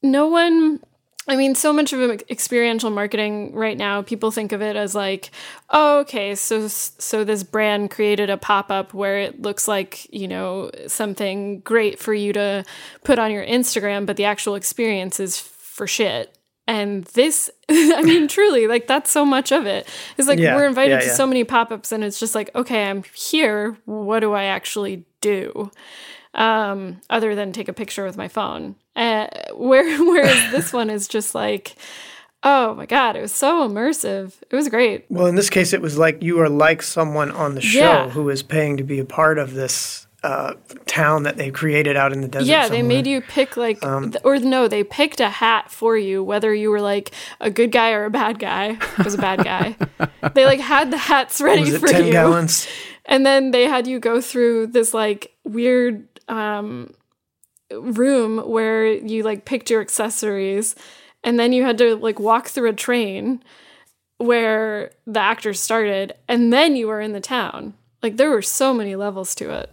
no one I mean, so much of experiential marketing right now, people think of it as like, oh, okay, so so this brand created a pop up where it looks like you know something great for you to put on your Instagram, but the actual experience is for shit. And this, I mean, truly, like that's so much of it. It's like yeah, we're invited yeah, to yeah. so many pop ups, and it's just like, okay, I'm here. What do I actually do? Um, other than take a picture with my phone. Uh, where, whereas this one is just like, oh my god, it was so immersive. It was great. Well, in this case, it was like you are like someone on the show yeah. who is paying to be a part of this uh, town that they created out in the desert. Yeah, somewhere. they made you pick like, um, or no, they picked a hat for you, whether you were like a good guy or a bad guy. It was a bad guy. they like had the hats ready for 10 you. gallons? And then they had you go through this like weird um, room where you like picked your accessories and then you had to like walk through a train where the actors started and then you were in the town like there were so many levels to it.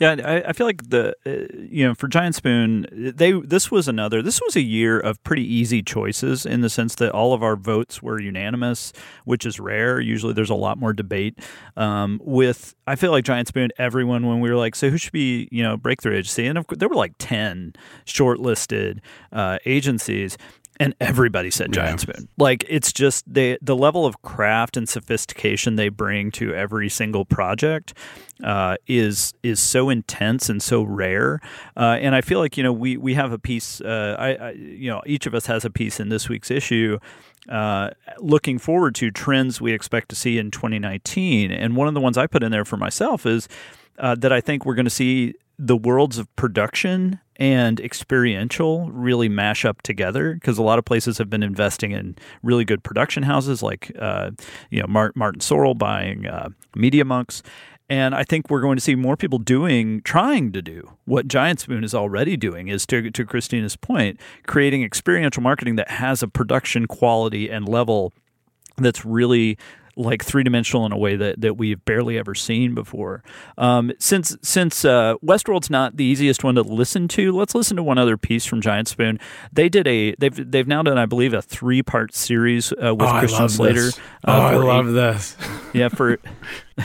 Yeah, I, I, feel like the uh, you know for Giant Spoon, they this was another. This was a year of pretty easy choices in the sense that all of our votes were unanimous, which is rare. Usually, there's a lot more debate. Um, with I feel like Giant Spoon, everyone when we were like, so who should be you know breakthrough agency, and of course, there were like ten shortlisted uh, agencies, and everybody said giant yeah. spoon. Like it's just they the level of craft and sophistication they bring to every single project uh, is is so intense and so rare. Uh, and i feel like you know we we have a piece uh, I, I, you know each of us has a piece in this week's issue uh, looking forward to trends we expect to see in 2019 and one of the ones i put in there for myself is uh, that i think we're going to see the worlds of production and experiential really mash up together because a lot of places have been investing in really good production houses like uh, you know Martin Sorrell buying uh, MediaMonks. And I think we're going to see more people doing, trying to do what Giant Spoon is already doing, is to, to Kristina's point, creating experiential marketing that has a production quality and level that's really like three dimensional in a way that, that we've barely ever seen before. Um, since since uh, Westworld's not the easiest one to listen to, let's listen to one other piece from Giant Spoon. They did a they've they've now done I believe a three part series uh, with Oh, I Christian love Slater. this. uh, Oh, I love H- this. Yeah, for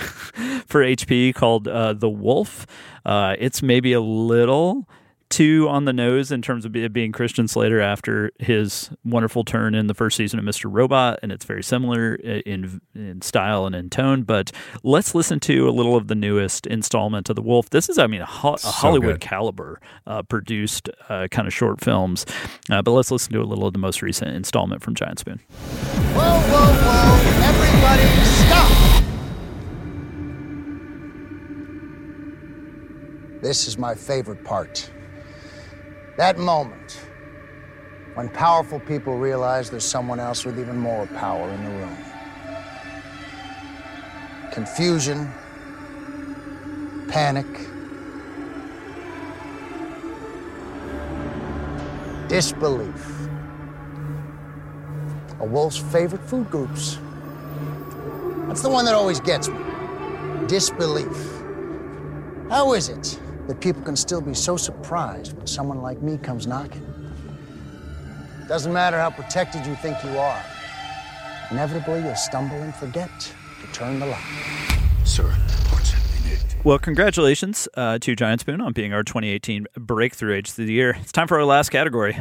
for HP called uh, The Wolf. Uh, it's maybe a little too on the nose in terms of being Christian Slater after his wonderful turn in the first season of Mr. Robot, and it's very similar in in style and in tone. But let's listen to a little of the newest installment of The Wolf. This is, I mean, a, ho- a Hollywood good. caliber uh, produced uh, kind of short films. Uh, but let's listen to a little of the most recent installment from Giant Spoon. Whoa, whoa, whoa. Everybody stop. This is my favorite part. That moment when powerful people realize there's someone else with even more power in the room. Confusion, panic, disbelief. A wolf's favorite food groups. That's the one that always gets me. Disbelief. How is it that people can still be so surprised when someone like me comes knocking? Doesn't matter how protected you think you are. Inevitably, you'll stumble and forget to turn the light. Sir, Well, congratulations uh, to Giant Spoon on being our 2018 Breakthrough Agency of the Year. It's time for our last category.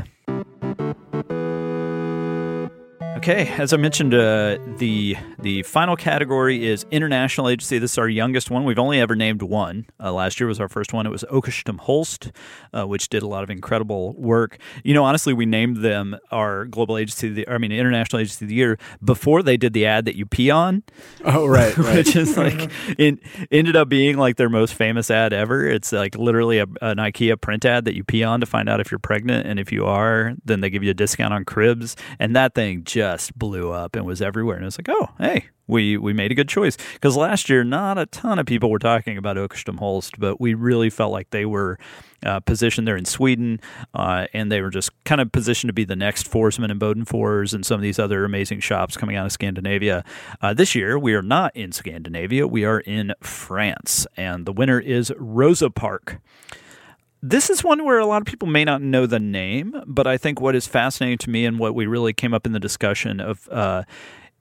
Okay, as I mentioned, uh, the the final category is international agency. This is our youngest one. We've only ever named one. Uh, last year was our first one. It was Åkestam Holst, uh, which did a lot of incredible work. You know, honestly, we named them our global agency. The, I mean, international agency of the year before they did the ad that you pee on. Oh, right, right. which is like it ended up being like their most famous ad ever. It's like literally a, an IKEA print ad that you pee on to find out if you're pregnant, and if you are, then they give you a discount on cribs. And that thing just blew up and was everywhere. And it's like, oh, hey, we we made a good choice because last year not a ton of people were talking about Åkestam Holst, but we really felt like they were uh, positioned there in Sweden, uh, and they were just kind of positioned to be the next Forsman and Bodenfors and some of these other amazing shops coming out of Scandinavia. Uh, this year we are not in Scandinavia; we are in France, and the winner is Rosapark. This is one where a lot of people may not know the name, but I think what is fascinating to me and what we really came up in the discussion of uh,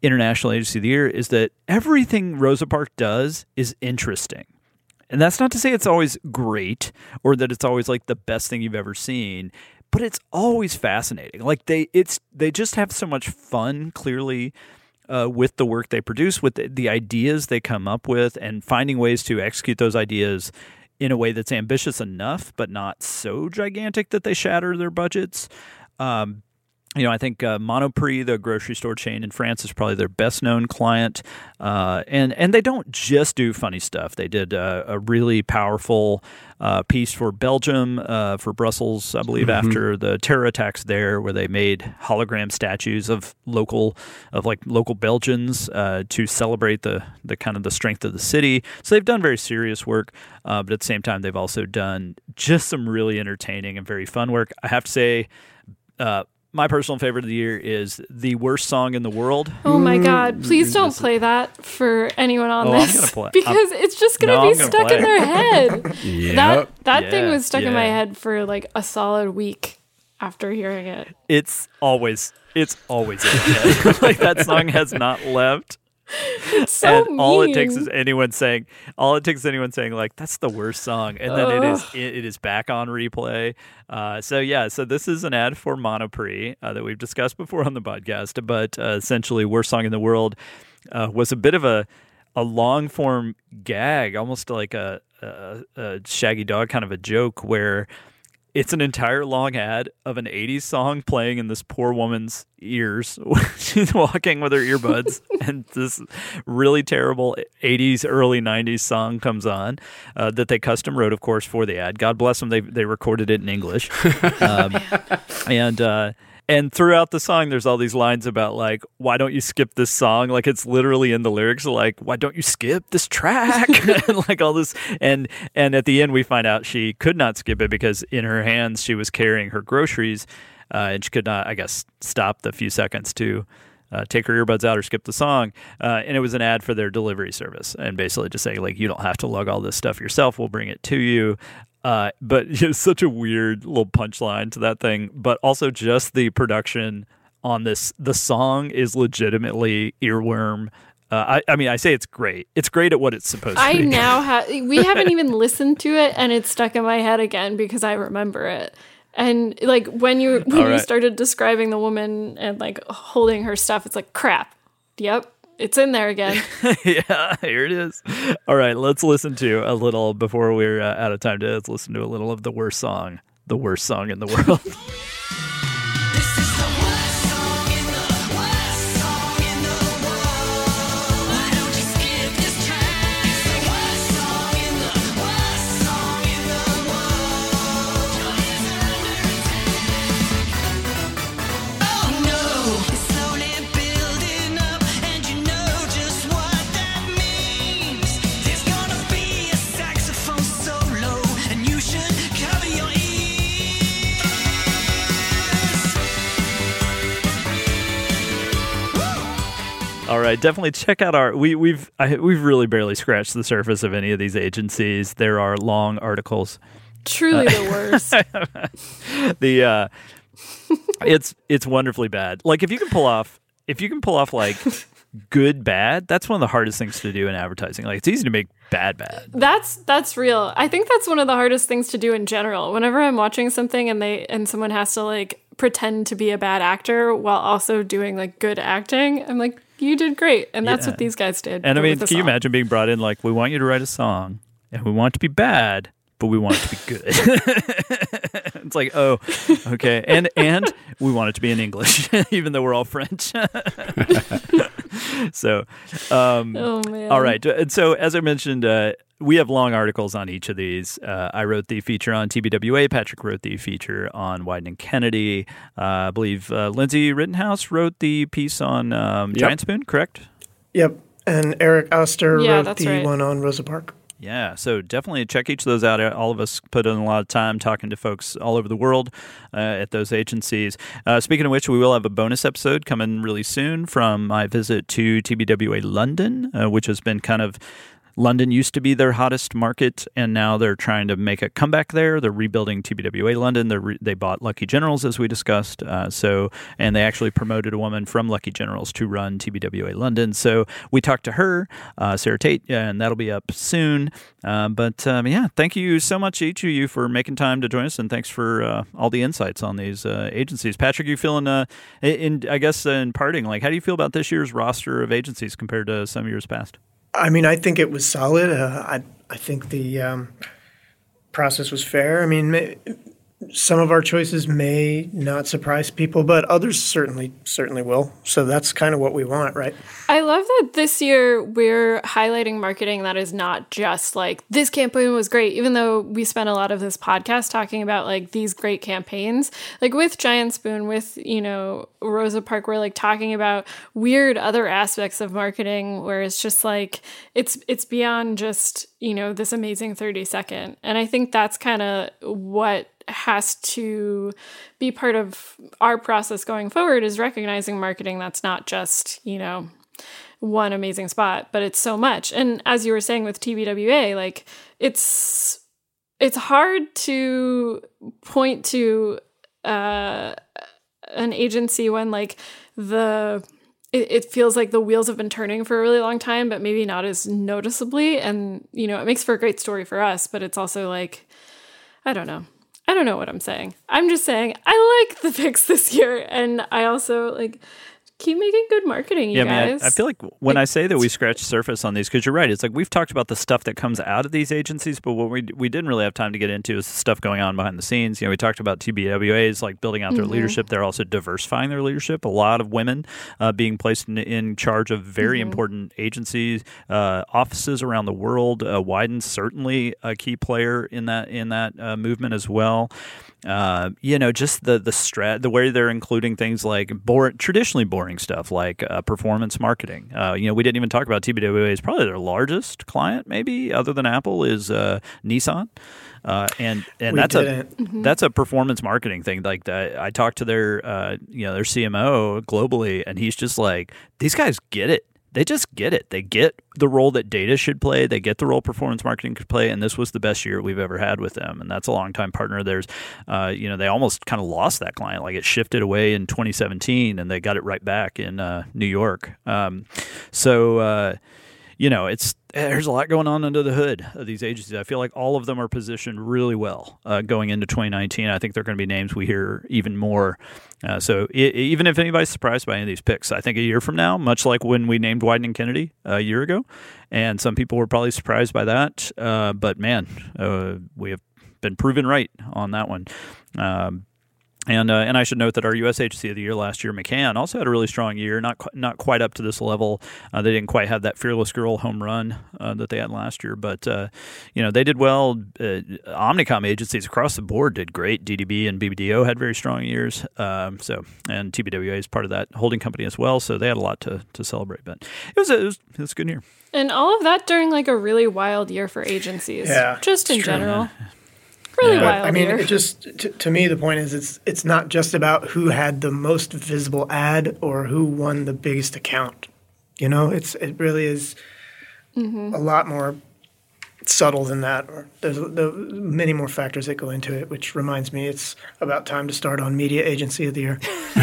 International Agency of the Year is that everything Rosa Parks does is interesting. And that's not to say it's always great or that it's always like the best thing you've ever seen, but it's always fascinating. Like they it's they just have so much fun clearly uh, with the work they produce, with the, the ideas they come up with, and finding ways to execute those ideas in a way that's ambitious enough, but not so gigantic that they shatter their budgets. Um, you know, I think uh, Monoprix, the grocery store chain in France, is probably their best known client, uh, and and they don't just do funny stuff. They did uh, a really powerful uh, piece for Belgium, uh, for Brussels, I believe, Mhm. after the terror attacks there, where they made hologram statues of local of like local Belgians uh, to celebrate the the kind of the strength of the city. So they've done very serious work, uh, but at the same time, they've also done just some really entertaining and very fun work. I have to say. Uh, my personal favorite of the year is the worst song in the world. Oh my mm. god, please don't play that for anyone on Oh, I'm this play- because I'm- it's just going to No, be gonna stuck play in their head. Yep. That that thing was stuck in my head for like a solid week after hearing it. It's always it's always in my head. like that song has not left. It's so and all it takes is anyone saying all it takes is anyone saying like that's the worst song and then it is it, it is back on replay. Uh, so yeah so this is an ad for monoprix uh, that we've discussed before on the podcast but uh, essentially worst song in the world uh, was a bit of a a long form gag almost like a, a, a shaggy dog kind of a joke where it's an entire long ad of an 80s song playing in this poor woman's ears. She's walking with her earbuds, and this really terrible 80s, early 90s song comes on uh, that they custom wrote, of course, for the ad. God bless them, they, they recorded it in English. Um, and, uh, and throughout the song, there's all these lines about like, why don't you skip this song? Like it's literally in the lyrics, like, why don't you skip this track? and like all this, and and at the end, we find out she could not skip it because in her hands she was carrying her groceries, uh, and she could not, I guess, stop the few seconds to. Uh, take her earbuds out or skip the song. Uh, and it was an ad for their delivery service, and basically just saying like, you don't have to lug all this stuff yourself. We'll bring it to you. Uh, but it's such a weird little punchline to that thing. But also just the production on this. The song is legitimately earworm. Uh, I, I mean, I say it's great. It's great at what it's supposed to I be. now have. We haven't even listened to it, and it's stuck in my head again because I remember it. And like when you when All you started describing the woman and like holding her stuff, it's like crap. Yep, it's in there again. yeah, here it is. All right, let's listen to a little before we're uh, out of time. To let's listen to a little of the worst song, the worst song in the world. Right, definitely check out our. We, we've I, we've really barely scratched the surface of any of these agencies. There are long articles. Truly Uh, the worst. the uh, it's it's wonderfully bad. Like if you can pull off if you can pull off like good bad, that's one of the hardest things to do in advertising. Like it's easy to make bad bad. That's that's real. I think that's one of the hardest things to do in general. Whenever I'm watching something and they and someone has to like pretend to be a bad actor while also doing like good acting, I'm like, you did great, and that's Yeah. what these guys did. And I mean, can you imagine being brought in like we want you to write a song and we want it to be bad, but we want it to be good. it's like, oh, okay. And and we want it to be in English, even though we're all French. so, um, Oh, man. all right. And so, as I mentioned, uh, we have long articles on each of these. Uh, I wrote the feature on TBWA. Patrick wrote the feature on Wieden and Kennedy. Uh, I believe uh, Lindsay Rittenhouse wrote the piece on um, Yep. Giant Spoon, correct? Yep. And Erik Oster Yeah, wrote the right. one on Rosapark. Yeah, so definitely check each of those out. All of us put in a lot of time talking to folks all over the world uh, at those agencies. Uh, speaking of which, we will have a bonus episode coming really soon from my visit to TBWA London, uh, which has been kind of. London used to be their hottest market, and now they're trying to make a comeback there. They're rebuilding TBWA London. Re- they bought Lucky Generals, as we discussed. Uh, so, and they actually promoted a woman from Lucky Generals to run TBWA London. So we talked to her, uh, Sarah Tate, and that'll be up soon. Uh, but um, yeah, thank you so much, each of you, for making time to join us, and thanks for uh, all the insights on these uh, agencies. Patrick, you feeling? Uh, in I guess in parting, like, how do you feel about this year's roster of agencies compared to some years past? I mean, I think it was solid. Uh, I I think the um, process was fair. I mean, some of our choices may not surprise people, but others certainly certainly will. So that's kind of what we want, right? I love that this year we're highlighting marketing that is not just like this campaign was great, even though we spent a lot of this podcast talking about like these great campaigns. Like with Giant Spoon, with, you know, Rosapark, we're like talking about weird other aspects of marketing where it's just like it's it's beyond just, you know, this amazing 30 second. And I think that's kind of what has to be part of our process going forward is recognizing marketing that's not just, you know, one amazing spot, but it's so much. And as you were saying with TBWA, like it's it's hard to point to uh, an agency when like the it, it feels like the wheels have been turning for a really long time, but maybe not as noticeably. And you know, it makes for a great story for us, but it's also like I don't know. I don't know what I'm saying. I'm just saying I like the picks this year, and I also like keep making good marketing, you yeah, guys. man. I, I feel like when I say that we scratch surface on these, because you're right, it's like we've talked about the stuff that comes out of these agencies, but what we we didn't really have time to get into is the stuff going on behind the scenes. You know, we talked about TBWAs like building out their Mhm. leadership. They're also diversifying their leadership. A lot of women uh, being placed in, in charge of very Mhm. important agencies, uh, offices around the world. Uh, Wieden's certainly a key player in that in that uh, movement as well. Uh, you know, just the the strat, the way they're including things like traditionally boring stuff like uh, performance marketing. Uh, you know, we didn't even talk about TBWA is probably their largest client, maybe other than Apple, is uh, Nissan. Uh, and and We that's didn't. a Mhm. that's a performance marketing thing. Like that, I talked to their uh, you know their CMO globally, and he's just like these guys get it. They just get it. They get the role that data should play. They get the role performance marketing could play. And this was the best year we've ever had with them. And that's a long time partner. There's, uh, you know, they almost kind of lost that client. Like it shifted away in 2017, and they got it right back in uh, New York. Um, so. Uh, you know, it's there's a lot going on under the hood of these agencies. I feel like all of them are positioned really well uh, going into 2019. I think they're going to be names we hear even more. Uh, so i even if anybody's surprised by any of these picks, I think a year from now, much like when we named Wieden and Kennedy a year ago, and some people were probably surprised by that. Uh, but man, uh, we have been proven right on that one. Um, and uh, and I should note that our U.S. Agency of the Year last year, McCann, also had a really strong year. Not qu- not quite up to this level. Uh, they didn't quite have that fearless girl home run uh, that they had last year, but uh, you know they did well. Uh, Omnicom agencies across the board did great. DDB and BBDO had very strong years. Um, so and TBWA is part of that holding company as well. So they had a lot to, to celebrate. But it was a, it was, it was a good year. and all of that during like a really wild year for agencies. Yeah, Just in true. general. Really But, wild I mean, year. it just to, to me the point is it's it's not just about who had the most visible ad or who won the biggest account. You know, it's it really is Mhm. a lot more subtle than that. There's the, many more factors that go into it, which reminds me it's about time to start on Media Agency of the Year.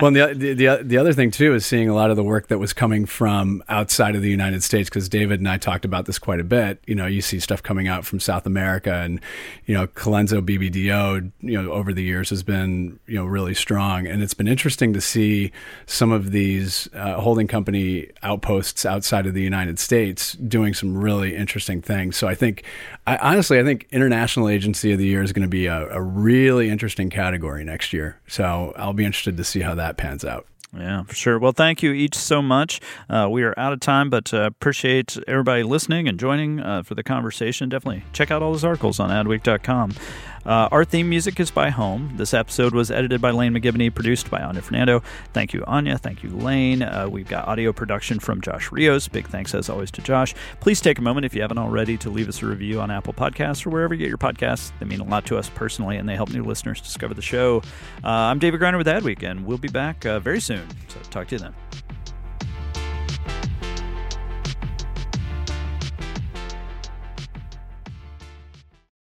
well, the the the other thing too is seeing a lot of the work that was coming from outside of the United States because David and I talked about this quite a bit. You know, you see stuff coming out from South America, and you know, Colenso BBDO, you know, over the years has been you know really strong, and it's been interesting to see some of these uh, holding company outposts outside of the United States doing some really interesting things. So I think, I, honestly, I think International Agency of the Year is going to be a, a really interesting category next year. So I'll be interested to see how that pans out. Yeah, for sure. Well, thank you each so much. Uh, we are out of time, but uh, appreciate everybody listening and joining uh, for the conversation. Definitely check out all those articles on adweek.com. Uh, our theme music is by Home. This episode was edited by Lane McGivney, produced by Anya Fernando. Thank you, Anya. Thank you, Lane. Uh, we've got audio production from Josh Rios. Big thanks, as always, to Josh. Please take a moment, if you haven't already, to leave us a review on Apple Podcasts or wherever you get your podcasts. They mean a lot to us personally, and they help new listeners discover the show. Uh, I'm David Griner with Adweek, and we'll be back uh, very soon. So talk to you then.